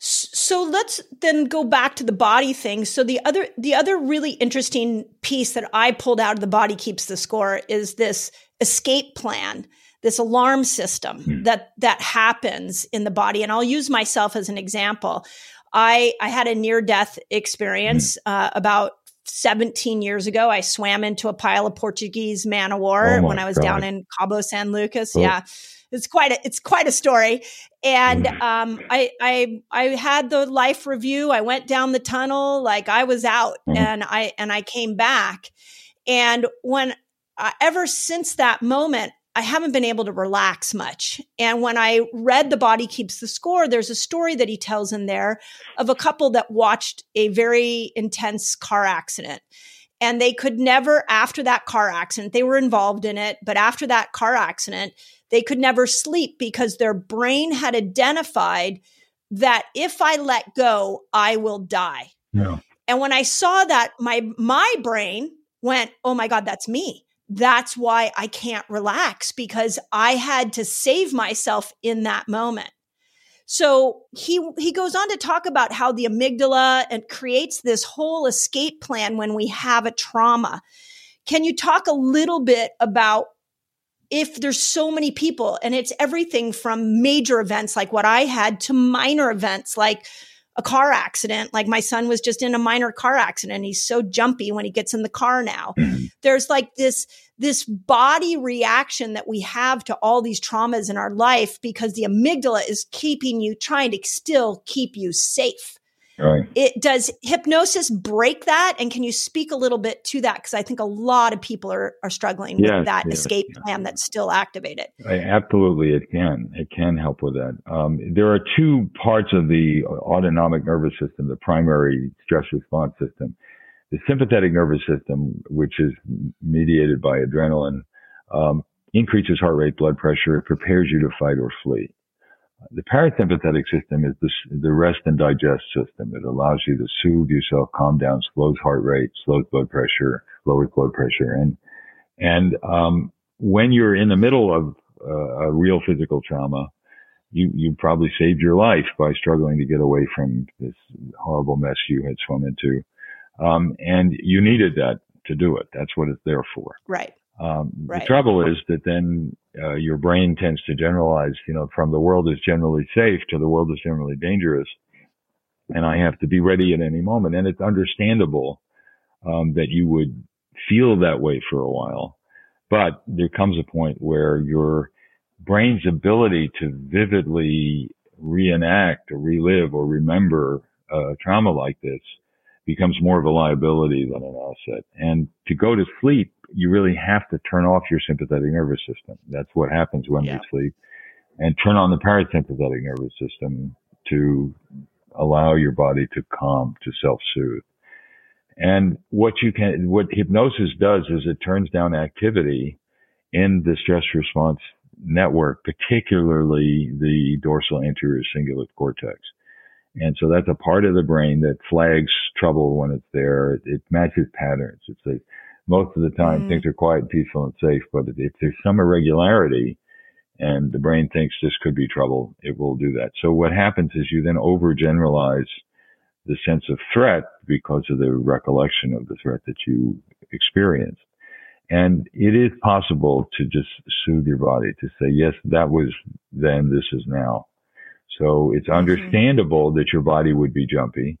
So let's then go back to the body thing. So the other the other really interesting piece that I pulled out of the body keeps the score is this escape plan, this alarm system mm. that that happens in the body. And I'll use myself as an example. I I had a near death experience mm. uh, about 17 years ago. I swam into a pile of Portuguese man o' war oh when I was God. down in Cabo San Lucas. Oh. Yeah it's quite a it's quite a story. And mm. um, I I I had the life review. I went down the tunnel like I was out, mm. and I and I came back. And when uh, ever since that moment, I haven't been able to relax much. And when I read The Body Keeps the Score, there's a story that he tells in there of a couple that watched a very intense car accident. And they could never, after that car accident, they were involved in it, but after that car accident, they could never sleep because their brain had identified that if I let go, I will die. Yeah. And when I saw that, my my brain went, "Oh my god, that's me." That's why I can't relax because I had to save myself in that moment. So he he goes on to talk about how the amygdala and creates this whole escape plan when we have a trauma. Can you talk a little bit about if there's so many people and it's everything from major events like what I had to minor events like a car accident. Like my son was just in a minor car accident. He's so jumpy when he gets in the car now. Mm-hmm. There's like this, this body reaction that we have to all these traumas in our life because the amygdala is keeping you, trying to still keep you safe. Right. It does hypnosis break that, and can you speak a little bit to that? Because I think a lot of people are are struggling yes, with that yes, escape yes. plan that's still activated. Absolutely, it can. It can help with that. Um, there are two parts of the autonomic nervous system: the primary stress response system, the sympathetic nervous system, which is mediated by adrenaline. Um, increases heart rate, blood pressure. It prepares you to fight or flee. The parasympathetic system is the, the rest and digest system. It allows you to soothe yourself, calm down, slows heart rate, slows blood pressure, lowers blood pressure. And, and, um, when you're in the middle of uh, a real physical trauma, you, you probably saved your life by struggling to get away from this horrible mess you had swum into. Um, and you needed that to do it. That's what it's there for. Right. Um, right. The trouble is that then uh, your brain tends to generalize, you know, from the world is generally safe to the world is generally dangerous. And I have to be ready at any moment. And it's understandable um, that you would feel that way for a while. But there comes a point where your brain's ability to vividly reenact or relive or remember a trauma like this becomes more of a liability than an asset. And to go to sleep you really have to turn off your sympathetic nervous system. That's what happens when yeah. we sleep and turn on the parasympathetic nervous system to allow your body to calm, to self-soothe. And what you can, what hypnosis does is it turns down activity in the stress response network, particularly the dorsal anterior cingulate cortex. And so that's a part of the brain that flags trouble when it's there. It, it matches patterns. It's a, most of the time mm. things are quiet, peaceful, and safe. But if there's some irregularity and the brain thinks this could be trouble, it will do that. So what happens is you then overgeneralize the sense of threat because of the recollection of the threat that you experienced. And it is possible to just soothe your body to say, yes, that was then, this is now. So it's mm-hmm. understandable that your body would be jumpy.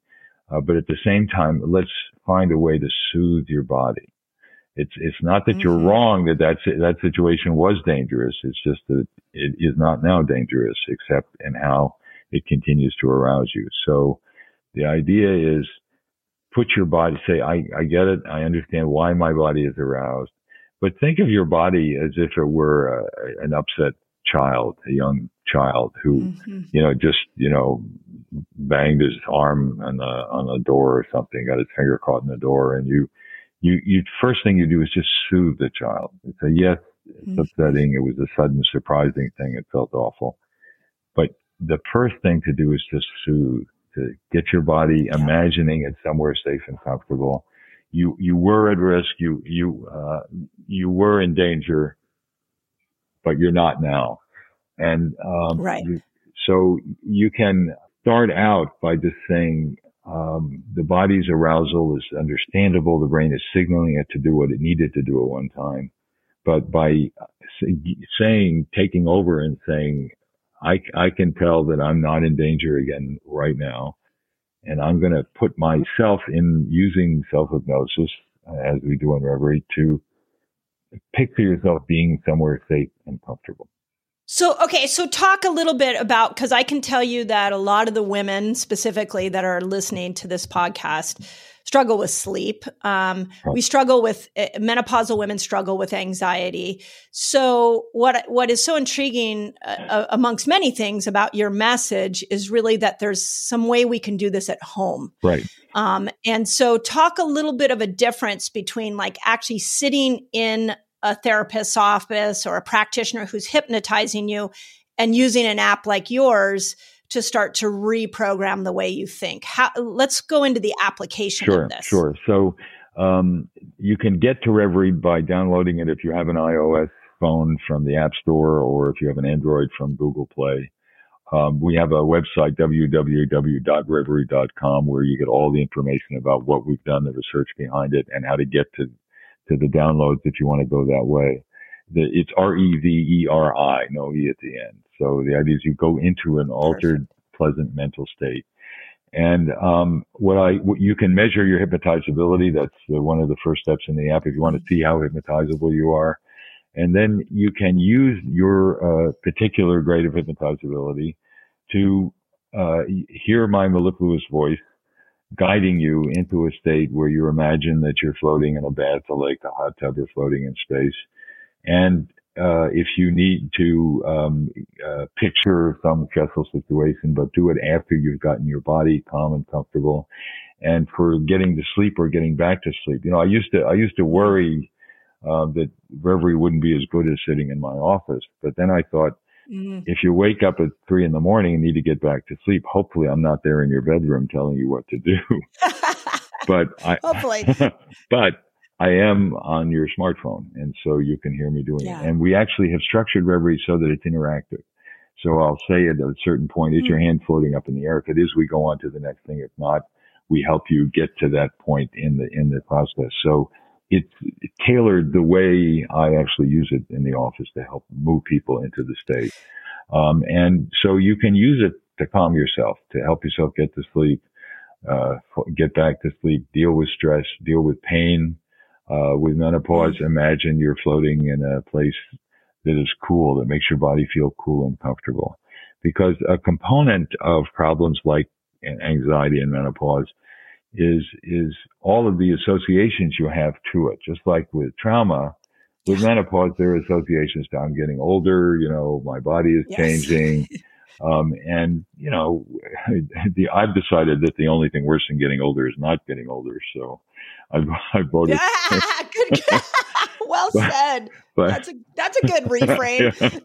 Uh, but at the same time, let's find a way to soothe your body. It's it's not that mm-hmm. you're wrong that that that situation was dangerous. It's just that it is not now dangerous, except in how it continues to arouse you. So the idea is put your body. Say, I I get it. I understand why my body is aroused, but think of your body as if it were a, an upset child, a young child who, mm-hmm. you know, just you know banged his arm on the on the door or something, got his finger caught in the door, and you you, you first thing you do is just soothe the child. Say, yes, it's mm-hmm. upsetting. It was a sudden, surprising thing. It felt awful. But the first thing to do is just soothe, to get your body imagining it somewhere safe and comfortable. You, you were at risk. You, you, uh, you were in danger, but you're not now. And, um, right. You, so you can start out by just saying, um, the body's arousal is understandable. The brain is signaling it to do what it needed to do at one time. But by saying, taking over and saying, I, I can tell that I'm not in danger again right now. And I'm going to put myself in using self hypnosis as we do in Reveri to picture yourself being somewhere safe and comfortable. So, okay, so talk a little bit about because I can tell you that a lot of the women specifically that are listening to this podcast struggle with sleep. Um, we struggle with uh, menopausal women struggle with anxiety. So, what what is so intriguing uh, uh, amongst many things about your message is really that there's some way we can do this at home, right? Um, and so, talk a little bit of a difference between like actually sitting in a therapist's office or a practitioner who's hypnotizing you and using an app like yours to start to reprogram the way you think. How, let's go into the application sure, of this. Sure. So um, you can get to Reveri by downloading it if you have an iOS phone from the App Store or if you have an Android from Google Play. Um, we have a website, www.reveri.com, where you get all the information about what we've done, the research behind it, and how to get to to the downloads if you want to go that way. The, it's R-E-V-E-R-I, no E at the end. So the idea is you go into an altered, pleasant mental state. And um, what I what you can measure your hypnotizability. That's uh, one of the first steps in the app if you want to see how hypnotizable you are. And then you can use your uh, particular grade of hypnotizability to uh, hear my mellifluous voice guiding you into a state where you imagine that you're floating in a bath, a lake, a hot tub, or floating in space. And uh, if you need to um, uh, picture some stressful situation, but do it after you've gotten your body calm and comfortable. And for getting to sleep or getting back to sleep, you know, I used to I used to worry uh, that Reveri wouldn't be as good as sitting in my office, but then I thought Mm-hmm. If you wake up at three in the morning and need to get back to sleep, hopefully I'm not there in your bedroom telling you what to do. but I, hopefully, but I am on your smartphone, and so you can hear me doing yeah. it. And we actually have structured Reveri so that it's interactive. So I'll say at a certain point, is mm-hmm. your hand floating up in the air? If it is, we go on to the next thing. If not, we help you get to that point in the in the process. So it's tailored the way I actually use it in the office to help move people into the state. Um, and so you can use it to calm yourself, to help yourself get to sleep, uh, get back to sleep, deal with stress, deal with pain. Uh, with menopause, mm-hmm. imagine you're floating in a place that is cool, that makes your body feel cool and comfortable. Because a component of problems like anxiety and menopause is is all of the associations you have to it. Just like with trauma, with menopause, there are associations to I'm getting older. You know, my body is yes. changing. Um, and you know, the, I've decided that the only thing worse than getting older is not getting older. So I've, I've voted. good. well but, said. But, that's a that's a good reframe.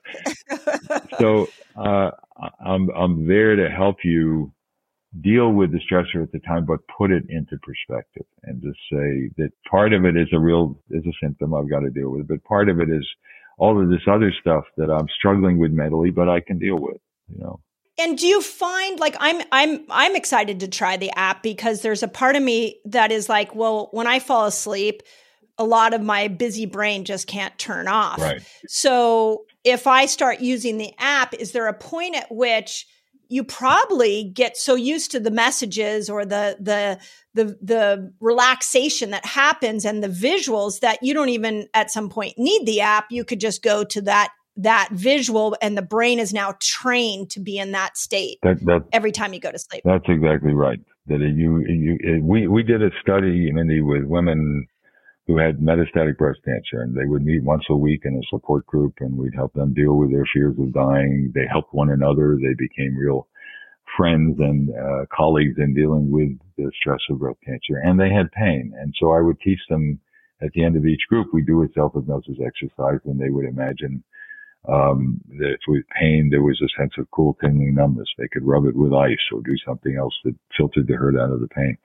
so uh, I'm I'm there to help you deal with the stressor at the time, but put it into perspective and just say that part of it is a real, is a symptom I've got to deal with, but part of it is all of this other stuff that I'm struggling with mentally, but I can deal with, you know. And do you find like I'm I'm I'm excited to try the app because there's a part of me that is like, well, when I fall asleep, a lot of my busy brain just can't turn off. Right. So if I start using the app, is there a point at which you probably get so used to the messages or the the the the relaxation that happens and the visuals that you don't even at some point need the app. You could just go to that that visual and the brain is now trained to be in that state that, that, every time you go to sleep. That's exactly right. That you you we we did a study Mindy with women who had metastatic breast cancer and they would meet once a week in a support group and we'd help them deal with their fears of dying. They helped one another. They became real friends and uh, colleagues in dealing with the stress of breast cancer, and they had pain. And so I would teach them at the end of each group, we do a self hypnosis exercise, and they would imagine um, that with pain there was a sense of cool, tingling numbness. They could rub it with ice or do something else that filtered the hurt out of the pain.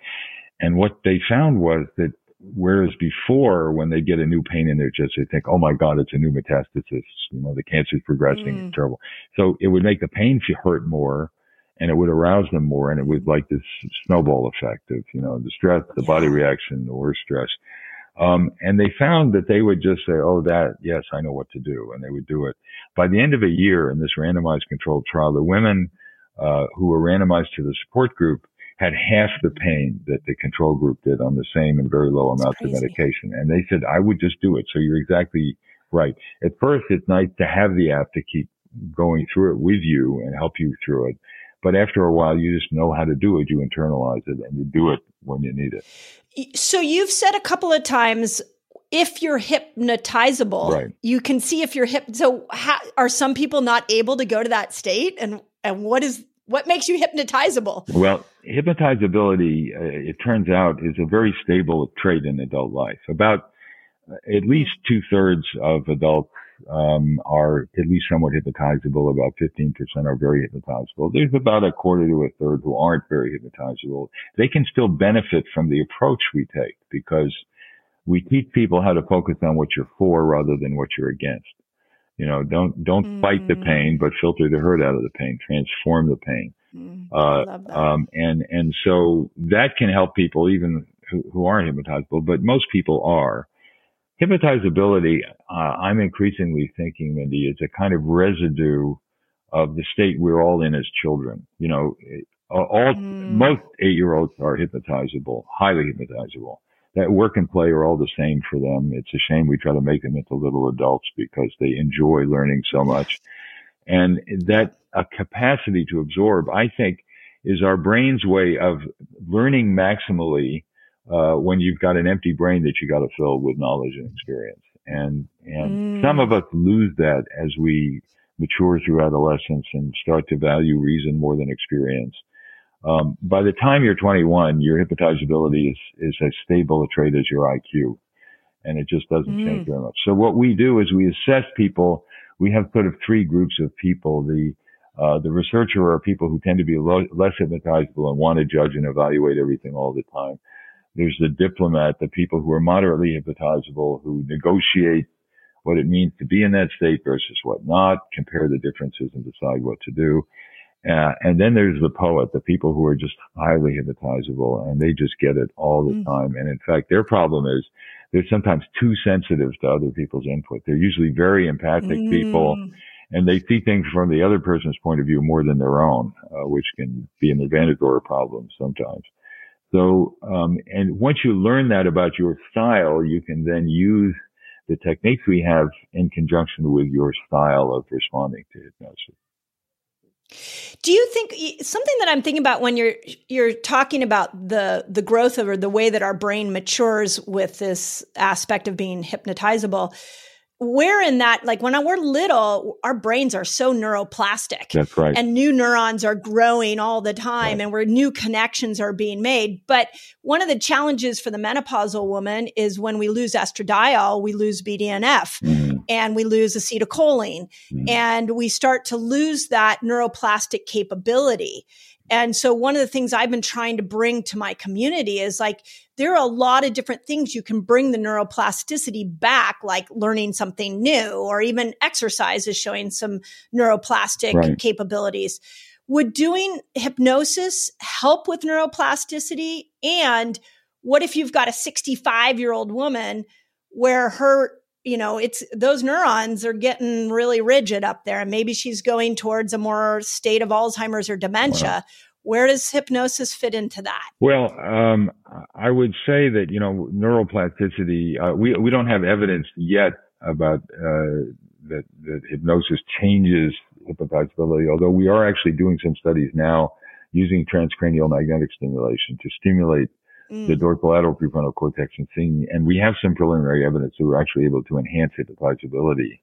And what they found was that whereas before when they get a new pain in their chest, they think, "Oh my God, it's a new metastasis. You know, the cancer's progressing. Mm. It's terrible." So it would make the pain hurt more, and it would arouse them more, and it was like this snowball effect of you know the stress, the body reaction, the worse stress. Um, and they found that they would just say, "Oh, that yes, I know what to do," and they would do it. By the end of a year in this randomized controlled trial, the women uh, who were randomized to the support group had half the pain that the control group did on the same and very low amounts of medication. And they said, I would just do it. So you're exactly right. At first, it's nice to have the app to keep going through it with you and help you through it. But after a while, you just know how to do it. You internalize it and you do it when you need it. So you've said a couple of times, if you're hypnotizable, right. you can see if you're hip. So how, are some people not able to go to that state? And, and what is, what makes you hypnotizable? Well, hypnotizability, uh, it turns out, is a very stable trait in adult life. About uh, at least two thirds of adults um, are at least somewhat hypnotizable. About 15% are very hypnotizable. There's about a quarter to a third who aren't very hypnotizable. They can still benefit from the approach we take because we teach people how to focus on what you're for rather than what you're against. You know, don't don't mm. fight the pain, but filter the hurt out of the pain. Transform the pain. Mm. Uh, um, and and so that can help people even who, who aren't hypnotizable, but most people are. Hypnotizability, uh, I'm increasingly thinking, Mindy, is a kind of residue of the state we're all in as children. You know, all mm. most eight year olds are hypnotizable, highly hypnotizable that work and play are all the same for them. It's a shame we try to make them into little adults because they enjoy learning so much. And that a capacity to absorb, I think, is our brain's way of learning maximally uh, when you've got an empty brain that you got to fill with knowledge and experience. And and mm. some of us lose that as we mature through adolescence and start to value reason more than experience. Um, by the time you're 21, your hypnotizability is, is as stable a trait as your IQ. And it just doesn't mm. change very much. So what we do is we assess people. We have sort of three groups of people. The, uh, the researcher are people who tend to be lo- less hypnotizable and want to judge and evaluate everything all the time. There's the diplomat, the people who are moderately hypnotizable, who negotiate what it means to be in that state versus what not, compare the differences and decide what to do. Uh, and then there's the poet, the people who are just highly hypnotizable and they just get it all the mm. time. And in fact, their problem is they're sometimes too sensitive to other people's input. They're usually very empathic mm. people and they see things from the other person's point of view more than their own, uh, which can be an advantage or a problem sometimes. So, um, and once you learn that about your style, you can then use the techniques we have in conjunction with your style of responding to hypnosis. Do you think something that I'm thinking about when you're you're talking about the the growth of or the way that our brain matures with this aspect of being hypnotizable? Where in that, like when we're little, our brains are so neuroplastic. That's right. And new neurons are growing all the time right. and where new connections are being made. But one of the challenges for the menopausal woman is when we lose estradiol, we lose BDNF mm-hmm. and we lose acetylcholine mm-hmm. and we start to lose that neuroplastic capability. And so one of the things I've been trying to bring to my community is like, there are a lot of different things you can bring the neuroplasticity back, like learning something new or even exercise is showing some neuroplastic right. capabilities. Would doing hypnosis help with neuroplasticity? And what if you've got a 65 year old woman where her you know, it's those neurons are getting really rigid up there, and maybe she's going towards a more state of Alzheimer's or dementia. Wow. Where does hypnosis fit into that? Well, um, I would say that you know neuroplasticity. Uh, we we don't have evidence yet about uh, that that hypnosis changes hypnotizability. Although we are actually doing some studies now using transcranial magnetic stimulation to stimulate mm. the dorsolateral prefrontal cortex and seeing, and we have some preliminary evidence that we're actually able to enhance it hypnotizability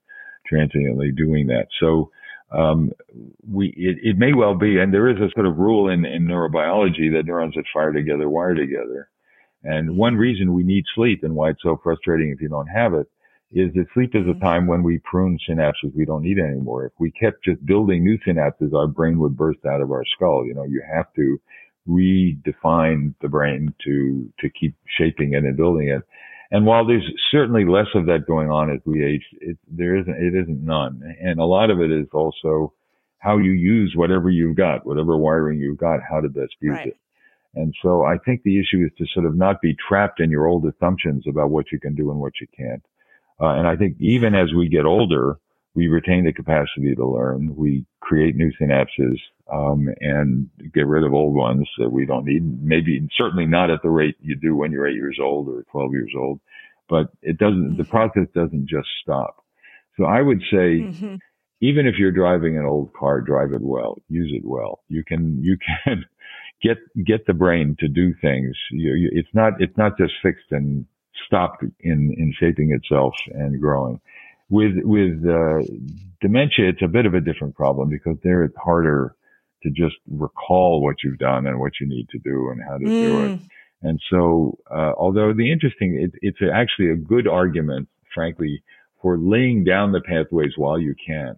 transiently doing that. So, um, we it, it, may well be, and there is a sort of rule in, in neurobiology that neurons that fire together wire together. And one reason we need sleep and why it's so frustrating if you don't have it is that sleep is a mm-hmm. time when we prune synapses we don't need anymore. If we kept just building new synapses, our brain would burst out of our skull. You know, you have to redefine the brain to, to keep shaping it and building it. And while there's certainly less of that going on as we age, it, there isn't, it isn't none. And a lot of it is also how you use whatever you've got, whatever wiring you've got, how to best use right. it. And so I think the issue is to sort of not be trapped in your old assumptions about what you can do and what you can't. Uh, and I think even as we get older, we retain the capacity to learn. We create new synapses um, and get rid of old ones that we don't need. Maybe certainly not at the rate you do when you're eight years old or 12 years old, but it doesn't. The mm-hmm. process doesn't just stop. So I would say, mm-hmm. even if you're driving an old car, drive it well, use it well. You can you can get get the brain to do things. You, you, it's not it's not just fixed and stopped in in shaping itself and growing. With with uh, dementia, it's a bit of a different problem because there it's harder to just recall what you've done and what you need to do and how to mm. do it. Mm. And so, uh, although the interesting, it, it's actually a good argument, frankly, for laying down the pathways while you can.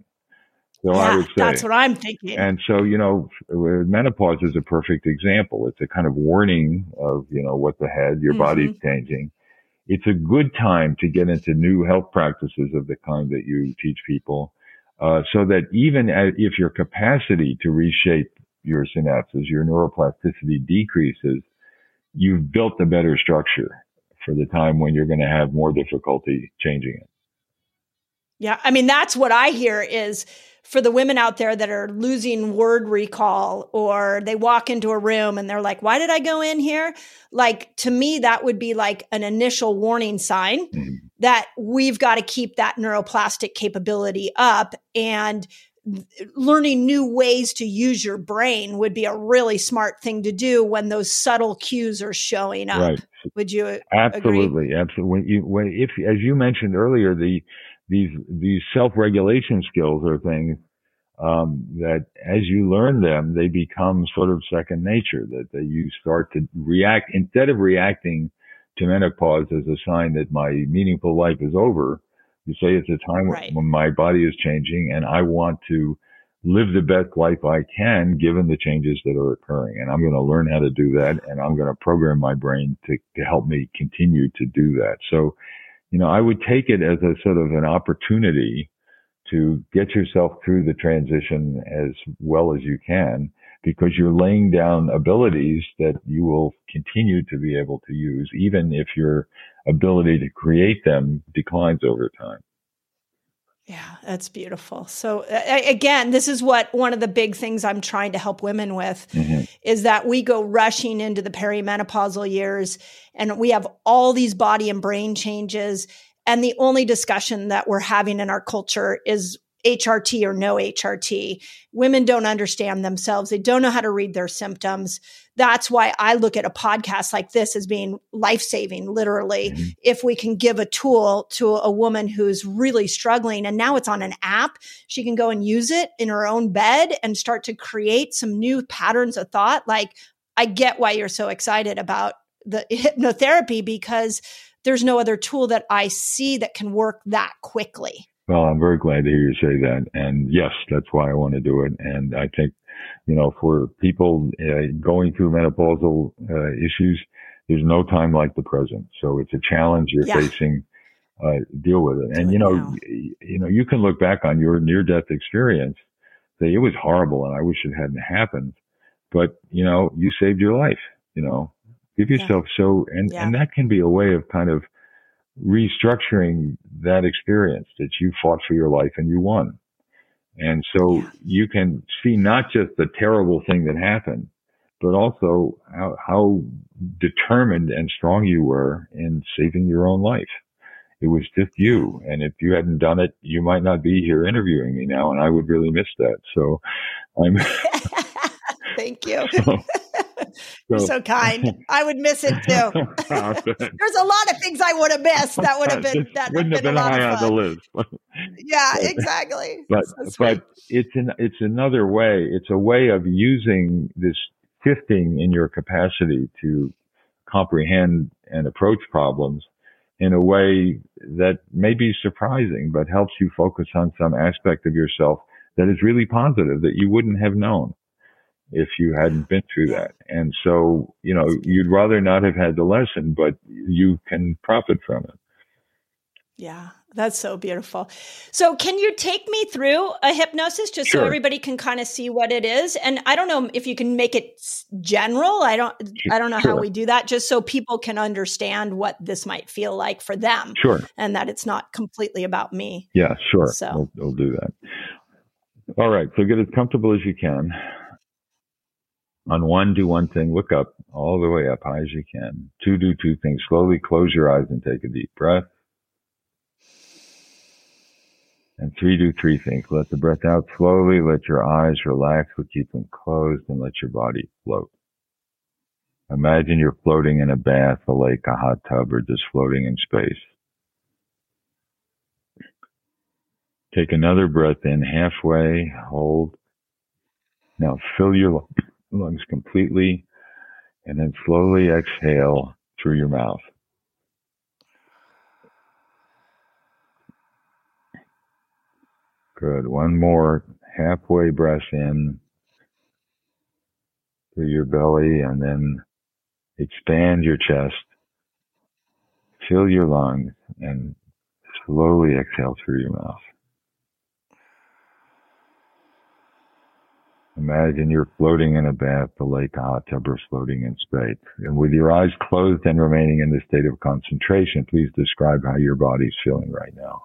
So yeah, I would say that's what I'm thinking. And so, you know, menopause is a perfect example. It's a kind of warning of, you know, what's ahead. Your mm-hmm. body's changing. It's a good time to get into new health practices of the kind that you teach people. Uh, so that even if your capacity to reshape your synapses, your neuroplasticity decreases, you've built a better structure for the time when you're going to have more difficulty changing it. Yeah. I mean, that's what I hear is for the women out there that are losing word recall or they walk into a room and they're like, why did I go in here? Like to me, that would be like an initial warning sign mm-hmm. that we've got to keep that neuroplastic capability up and learning new ways to use your brain would be a really smart thing to do when those subtle cues are showing up. Right. Would you absolutely, agree? absolutely? When you, when if as you mentioned earlier, the these these self-regulation skills are things um, that as you learn them, they become sort of second nature. That, that you start to react instead of reacting to menopause as a sign that my meaningful life is over. You say it's a time right. when my body is changing, and I want to live the best life I can given the changes that are occurring. And I'm going to learn how to do that, and I'm going to program my brain to to help me continue to do that. So you know, I would take it as a sort of an opportunity to get yourself through the transition as well as you can because you're laying down abilities that you will continue to be able to use even if your ability to create them declines over time. Yeah, that's beautiful. So again, this is what one of the big things I'm trying to help women with mm-hmm. is that we go rushing into the perimenopausal years and we have all these body and brain changes and the only discussion that we're having in our culture is HRT or no HRT. Women don't understand themselves. They don't know how to read their symptoms. That's why I look at a podcast like this as being life saving, literally. Mm-hmm. If we can give a tool to a woman who's really struggling and now it's on an app, she can go and use it in her own bed and start to create some new patterns of thought. Like, I get why you're so excited about the hypnotherapy because there's no other tool that I see that can work that quickly. Well, I'm very glad to hear you say that. And yes, that's why I want to do it. And I think, you know, for people uh, going through menopausal uh, issues, there's no time like the present. So it's a challenge you're yeah. facing. Uh, deal with it. And, you know, now. you know, you can look back on your near death experience, say it was horrible and I wish it hadn't happened, but, you know, you saved your life, you know, give yourself yeah. so, and, yeah. and that can be a way of kind of restructuring that experience that you fought for your life and you won. And so you can see not just the terrible thing that happened, but also how, how determined and strong you were in saving your own life. It was just you. And if you hadn't done it, you might not be here interviewing me now. And I would really miss that. So I'm. Thank you. You're so kind. I would miss it too. There's a lot of things I would have missed. That would have been that wouldn't have been, been high on the list. yeah, exactly. But so but it's an it's another way. It's a way of using this shifting in your capacity to comprehend and approach problems in a way that may be surprising, but helps you focus on some aspect of yourself that is really positive that you wouldn't have known if you hadn't been through that. And so, you know, you'd rather not have had the lesson, but you can profit from it. Yeah, that's so beautiful. So, can you take me through a hypnosis just sure. so everybody can kind of see what it is? And I don't know if you can make it general. I don't. I don't know sure. how we do that. Just so people can understand what this might feel like for them. Sure. And that it's not completely about me. Yeah, sure. So we'll, we'll do that. All right. So get as comfortable as you can. On one, do one thing. Look up all the way up high as you can. Two, do two things. Slowly close your eyes and take a deep breath. And three, do three things. Let the breath out slowly. Let your eyes relax, but keep them closed and let your body float. Imagine you're floating in a bath, a lake, a hot tub, or just floating in space. Take another breath in halfway, hold. Now fill your lungs completely and then slowly exhale through your mouth. Good. One more halfway breath in through your belly and then expand your chest. Fill your lungs and slowly exhale through your mouth. Imagine you're floating in a bath, a lake, a hot tub, or floating in space. And with your eyes closed and remaining in the state of concentration, please describe how your body's feeling right now.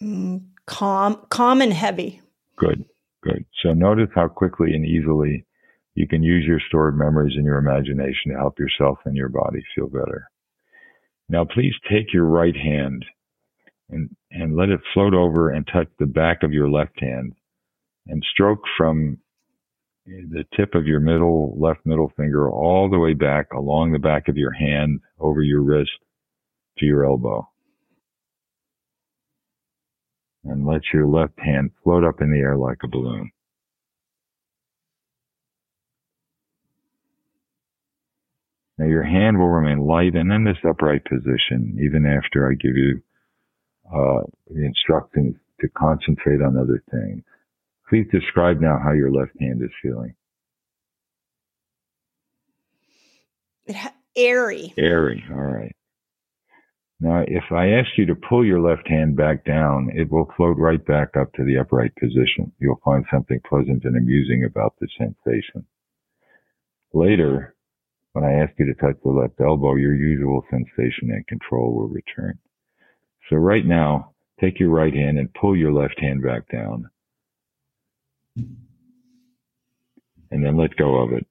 Mm, calm, calm and heavy. Good, good. So notice how quickly and easily you can use your stored memories and your imagination to help yourself and your body feel better. Now, please take your right hand and, and let it float over and touch the back of your left hand and stroke from the tip of your middle, left middle finger all the way back along the back of your hand over your wrist to your elbow. And let your left hand float up in the air like a balloon. Now your hand will remain light and in this upright position even after I give you uh, the instructions to concentrate on other things. Please describe now how your left hand is feeling. Airy. Airy. All right. Now, if I ask you to pull your left hand back down, it will float right back up to the upright position. You'll find something pleasant and amusing about the sensation. Later, when I ask you to touch the left elbow, your usual sensation and control will return. So right now, take your right hand and pull your left hand back down. And then let go of it.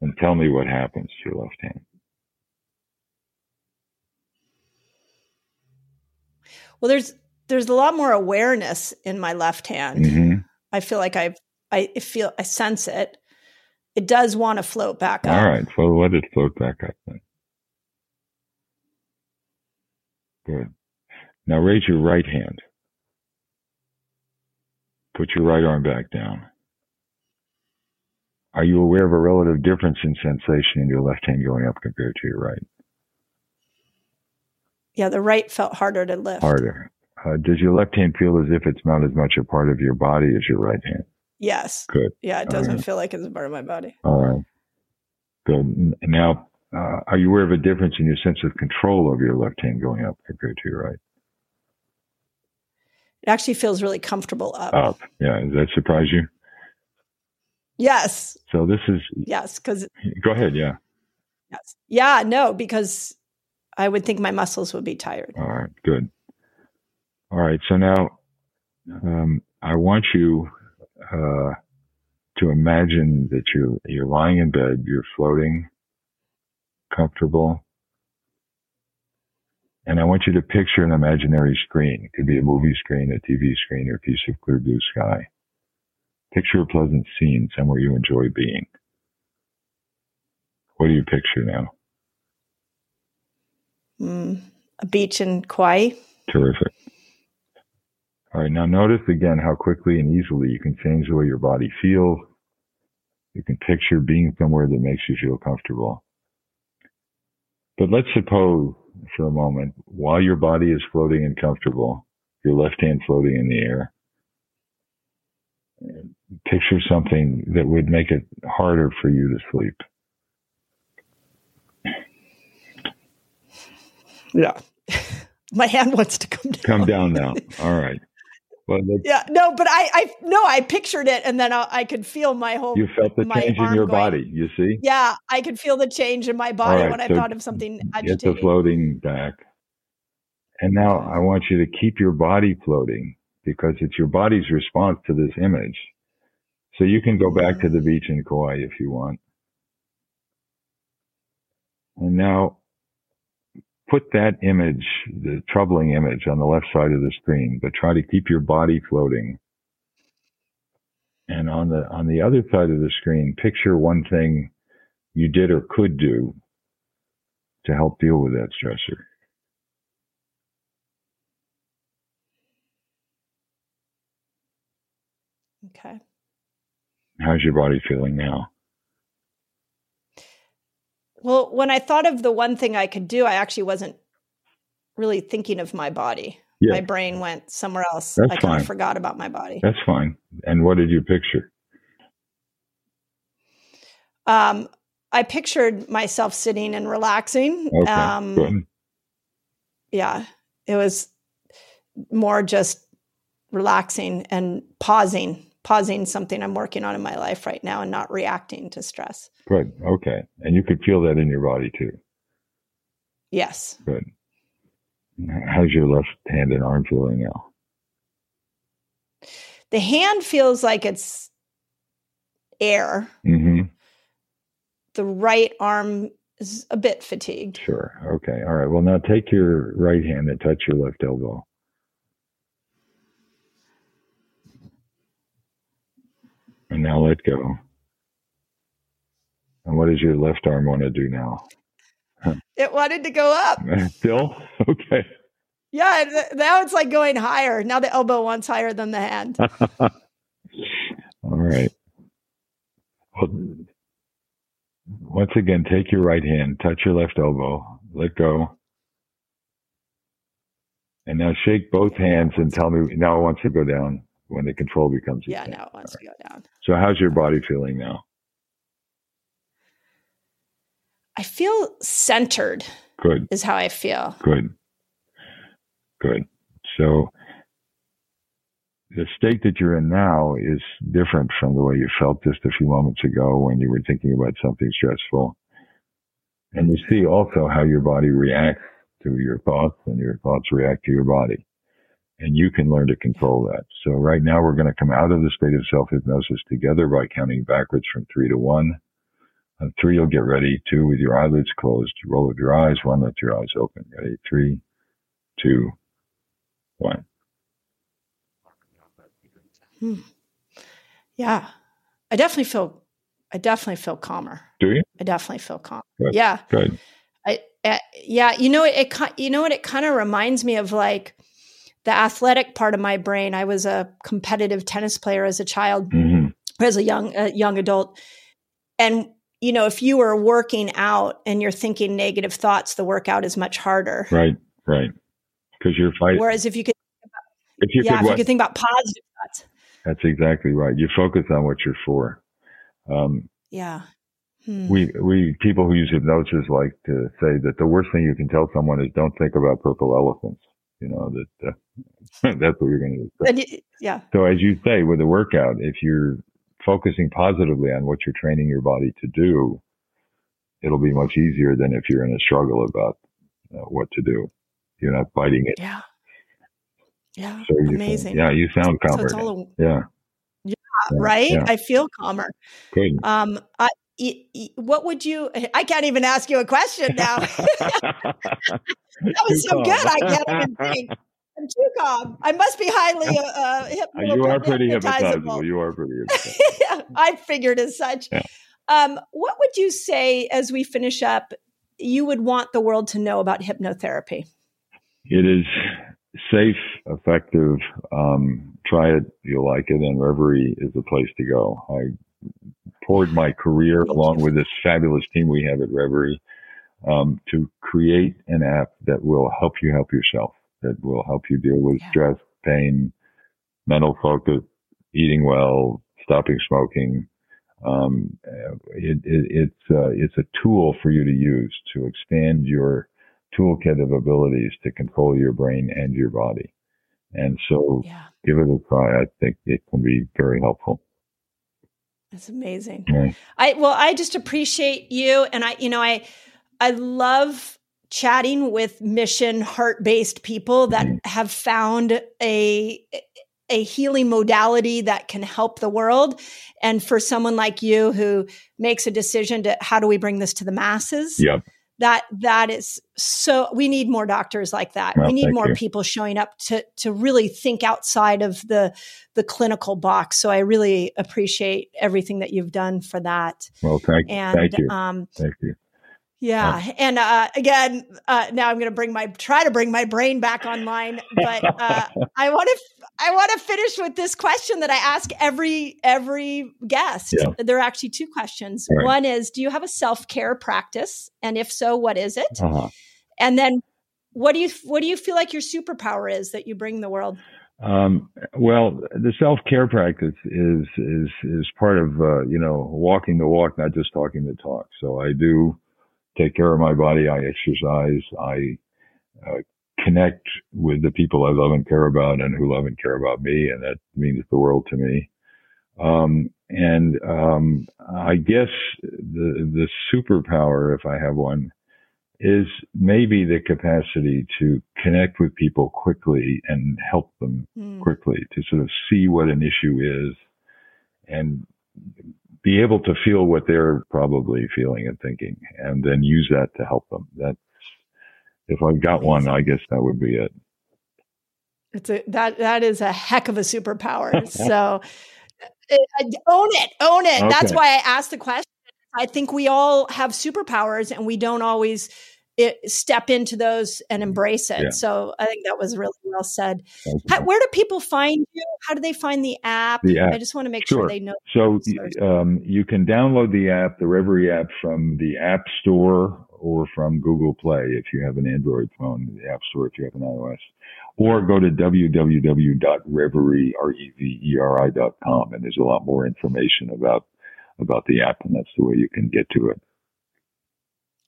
And tell me what happens to your left hand. Well, there's there's a lot more awareness in my left hand. Mm-hmm. I feel like I've I feel I sense it. It does want to float back up. All right, so let it float back up then. Good. Now raise your right hand. Put your right arm back down. Are you aware of a relative difference in sensation in your left hand going up compared to your right? Yeah, the right felt harder to lift. Harder. Uh, does your left hand feel as if it's not as much a part of your body as your right hand? Yes. Good. Yeah, it doesn't right. feel like it's a part of my body. All right. Good. Now, uh, are you aware of a difference in your sense of control of your left hand going up compared to your right? It actually feels really comfortable up. Up. Yeah. Does that surprise you? Yes. So this is. Yes. Because. Go ahead. Yeah. Yes. Yeah. No, because I would think my muscles would be tired. All right. Good. All right. So now um, I want you uh, to imagine that you're, you're lying in bed, you're floating, comfortable, and I want you to picture an imaginary screen. It could be a movie screen, a TV screen, or a piece of clear blue sky. Picture a pleasant scene somewhere you enjoy being. What do you picture now? Mm, a beach in Kauai. Terrific. All right, now notice again how quickly and easily you can change the way your body feels. You can picture being somewhere that makes you feel comfortable. But let's suppose for a moment, while your body is floating and comfortable, your left hand floating in the air, picture something that would make it harder for you to sleep. Yeah. My hand wants to come down. Come down now. All right. Well, yeah, no, but I, I, no, I pictured it, and then I, I could feel my whole. You felt the change in your going. body. You see? Yeah, I could feel the change in my body right, when I thought of something agitating. Get the floating back, and now I want you to keep your body floating because it's your body's response to this image. So you can go back to the mm-hmm. beach in Kauai if you want. And now put that image, the troubling image on the left side of the screen, but try to keep your body floating. And on the, on the other side of the screen, picture one thing you did or could do to help deal with that stressor. Okay. How's your body feeling now? Well, when I thought of the one thing I could do, I actually wasn't really thinking of my body. Yeah. My brain went somewhere else. That's I kind of forgot about my body. That's fine. And what did you picture? Um, I pictured myself sitting and relaxing. Okay, um, good. Yeah, it was more just relaxing and pausing pausing something I'm working on in my life right now and not reacting to stress. Good. Okay. And you could feel that in your body too. Yes. Good. How's your left hand and arm feeling now? The hand feels like it's air. Mm-hmm. The right arm is a bit fatigued. Sure. Okay. All right. Well, now take your right hand and touch your left elbow. And now let go. And what does your left arm want to do now? It wanted to go up. Still? Okay. Yeah, now it's like going higher. Now the elbow wants higher than the hand. All right. Well, once again, take your right hand, touch your left elbow, let go. And now shake both hands and tell me now it wants to go down when the control becomes yeah now it wants right. to go down. So how's your body feeling now? I feel centered good. is how i feel. Good. Good. So the state that you're in now is different from the way you felt just a few moments ago when you were thinking about something stressful. And you see also how your body reacts to your thoughts and your thoughts react to your body and you can learn to control that. So right now we're going to come out of the state of self hypnosis together by counting backwards from three to one. On three, you'll get ready. Two, with your eyelids closed, roll of your eyes. One, let your eyes open. Ready? Three, two, one. Hmm. Yeah, I definitely feel. I definitely feel calmer. Do you? I definitely feel calm. Good. Yeah. Good. I, uh, yeah, you know it, it. You know what? It kind of reminds me of like the athletic part of my brain. I was a competitive tennis player as a child, mm-hmm. as a young a young adult, and you know, if you are working out and you're thinking negative thoughts, the workout is much harder. Right, right, because you're fighting. Whereas if you could, if you yeah, could, if you could think about positive thoughts. That's exactly right. You focus on what you're for. Um, yeah. Hmm. We we people who use hypnosis like to say that the worst thing you can tell someone is don't think about purple elephants you know that uh, that's what you're going to do. yeah. So as you say with the workout, if you're focusing positively on what you're training your body to do, it'll be much easier than if you're in a struggle about uh, what to do. You're not fighting it. Yeah. Yeah. So Amazing. yeah, you sound calmer. So a, yeah. yeah. Right. Yeah. I feel calmer. Good. Um, I, what would you i can't even ask you a question now that was so good i can't even think I'm too calm. I must be highly uh, uh, You are pretty hypnotizable. You are pretty hypnotizable. I figured as such. Yeah. Um, what would you say as we finish up? You would want the world to know about hypnotherapy. It is safe, effective. Um, try it, you'll like it, and Reveri is the place to go. I poured my career along with this fabulous team we have at Reveri um, to create an app that will help you help yourself, that will help you deal with yeah. stress, pain, mental focus, eating well, stopping smoking. Um, it, it, it's uh, it's a tool for you to use to expand your toolkit of abilities to control your brain and your body. And so, yeah. give it a try. I think it can be very helpful. That's amazing. Yeah. I well, I just appreciate you, and I, you know, I I love chatting with mission heart based people that mm-hmm. have found a a healing modality that can help the world and for someone like you who makes a decision to how do we bring this to the masses yep that that is so we need more doctors like that. Well, we need more you. people showing up to to really think outside of the the clinical box. So i really appreciate everything that you've done for that. Well thank, and, thank you. um, thank you. yeah, oh. and uh, again, uh, now I'm going to bring my try to bring my brain back online, but uh, I want to I want to finish with this question that I ask every every guest. Yeah. There are actually two questions. Right. One is, do you have a self care practice, and if so, what is it? Uh-huh. And then, what do you what do you feel like your superpower is that you bring the world? Um, well, the self care practice is is is part of uh, you know walking the walk, not just talking the talk. So I do take care of my body. I exercise. I uh, connect with the people I love and care about and who love and care about me. And that means the world to me. Um, and, um, I guess the, the superpower, if I have one, is maybe the capacity to connect with people quickly and help them mm. quickly to sort of see what an issue is and be able to feel what they're probably feeling and thinking and then use that to help them. That's, if I've got one, I guess that would be it. It's a, that, that is a heck of a superpower. so eh, own it, own it. Okay. That's why I asked the question. I think we all have superpowers and we don't always it, step into those and embrace it. Yeah. So I think that was really well said. How, where do people find you? How do they find the app? The app. I just want to make sure, sure they know. So um, you can download the app, the Reveri app, from the App Store or from Google Play if you have an Android phone, the App Store if you have an iOS, or go to www.reveri.com and there's a lot more information about about the app, and that's the way you can get to it.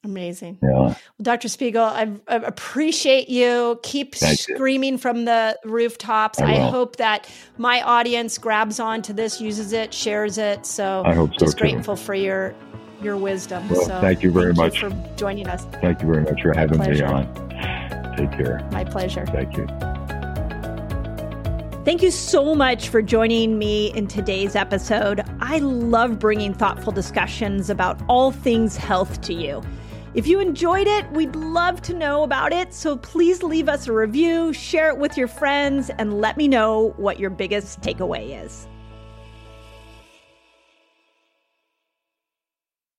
Amazing. Yeah. Well, Dr. Spiegel, I, I appreciate you. Keep Thank screaming you. from the rooftops. I, I, hope that my audience grabs onto this, uses it, shares it. So I hope so just too. grateful for your your wisdom. Well, so thank you very thank much you for joining us. Thank you very much for having me on. Take care. My pleasure. Thank you. Thank you so much for joining me in today's episode. I love bringing thoughtful discussions about all things health to you. If you enjoyed it, we'd love to know about it. So please leave us a review, share it with your friends, and let me know what your biggest takeaway is.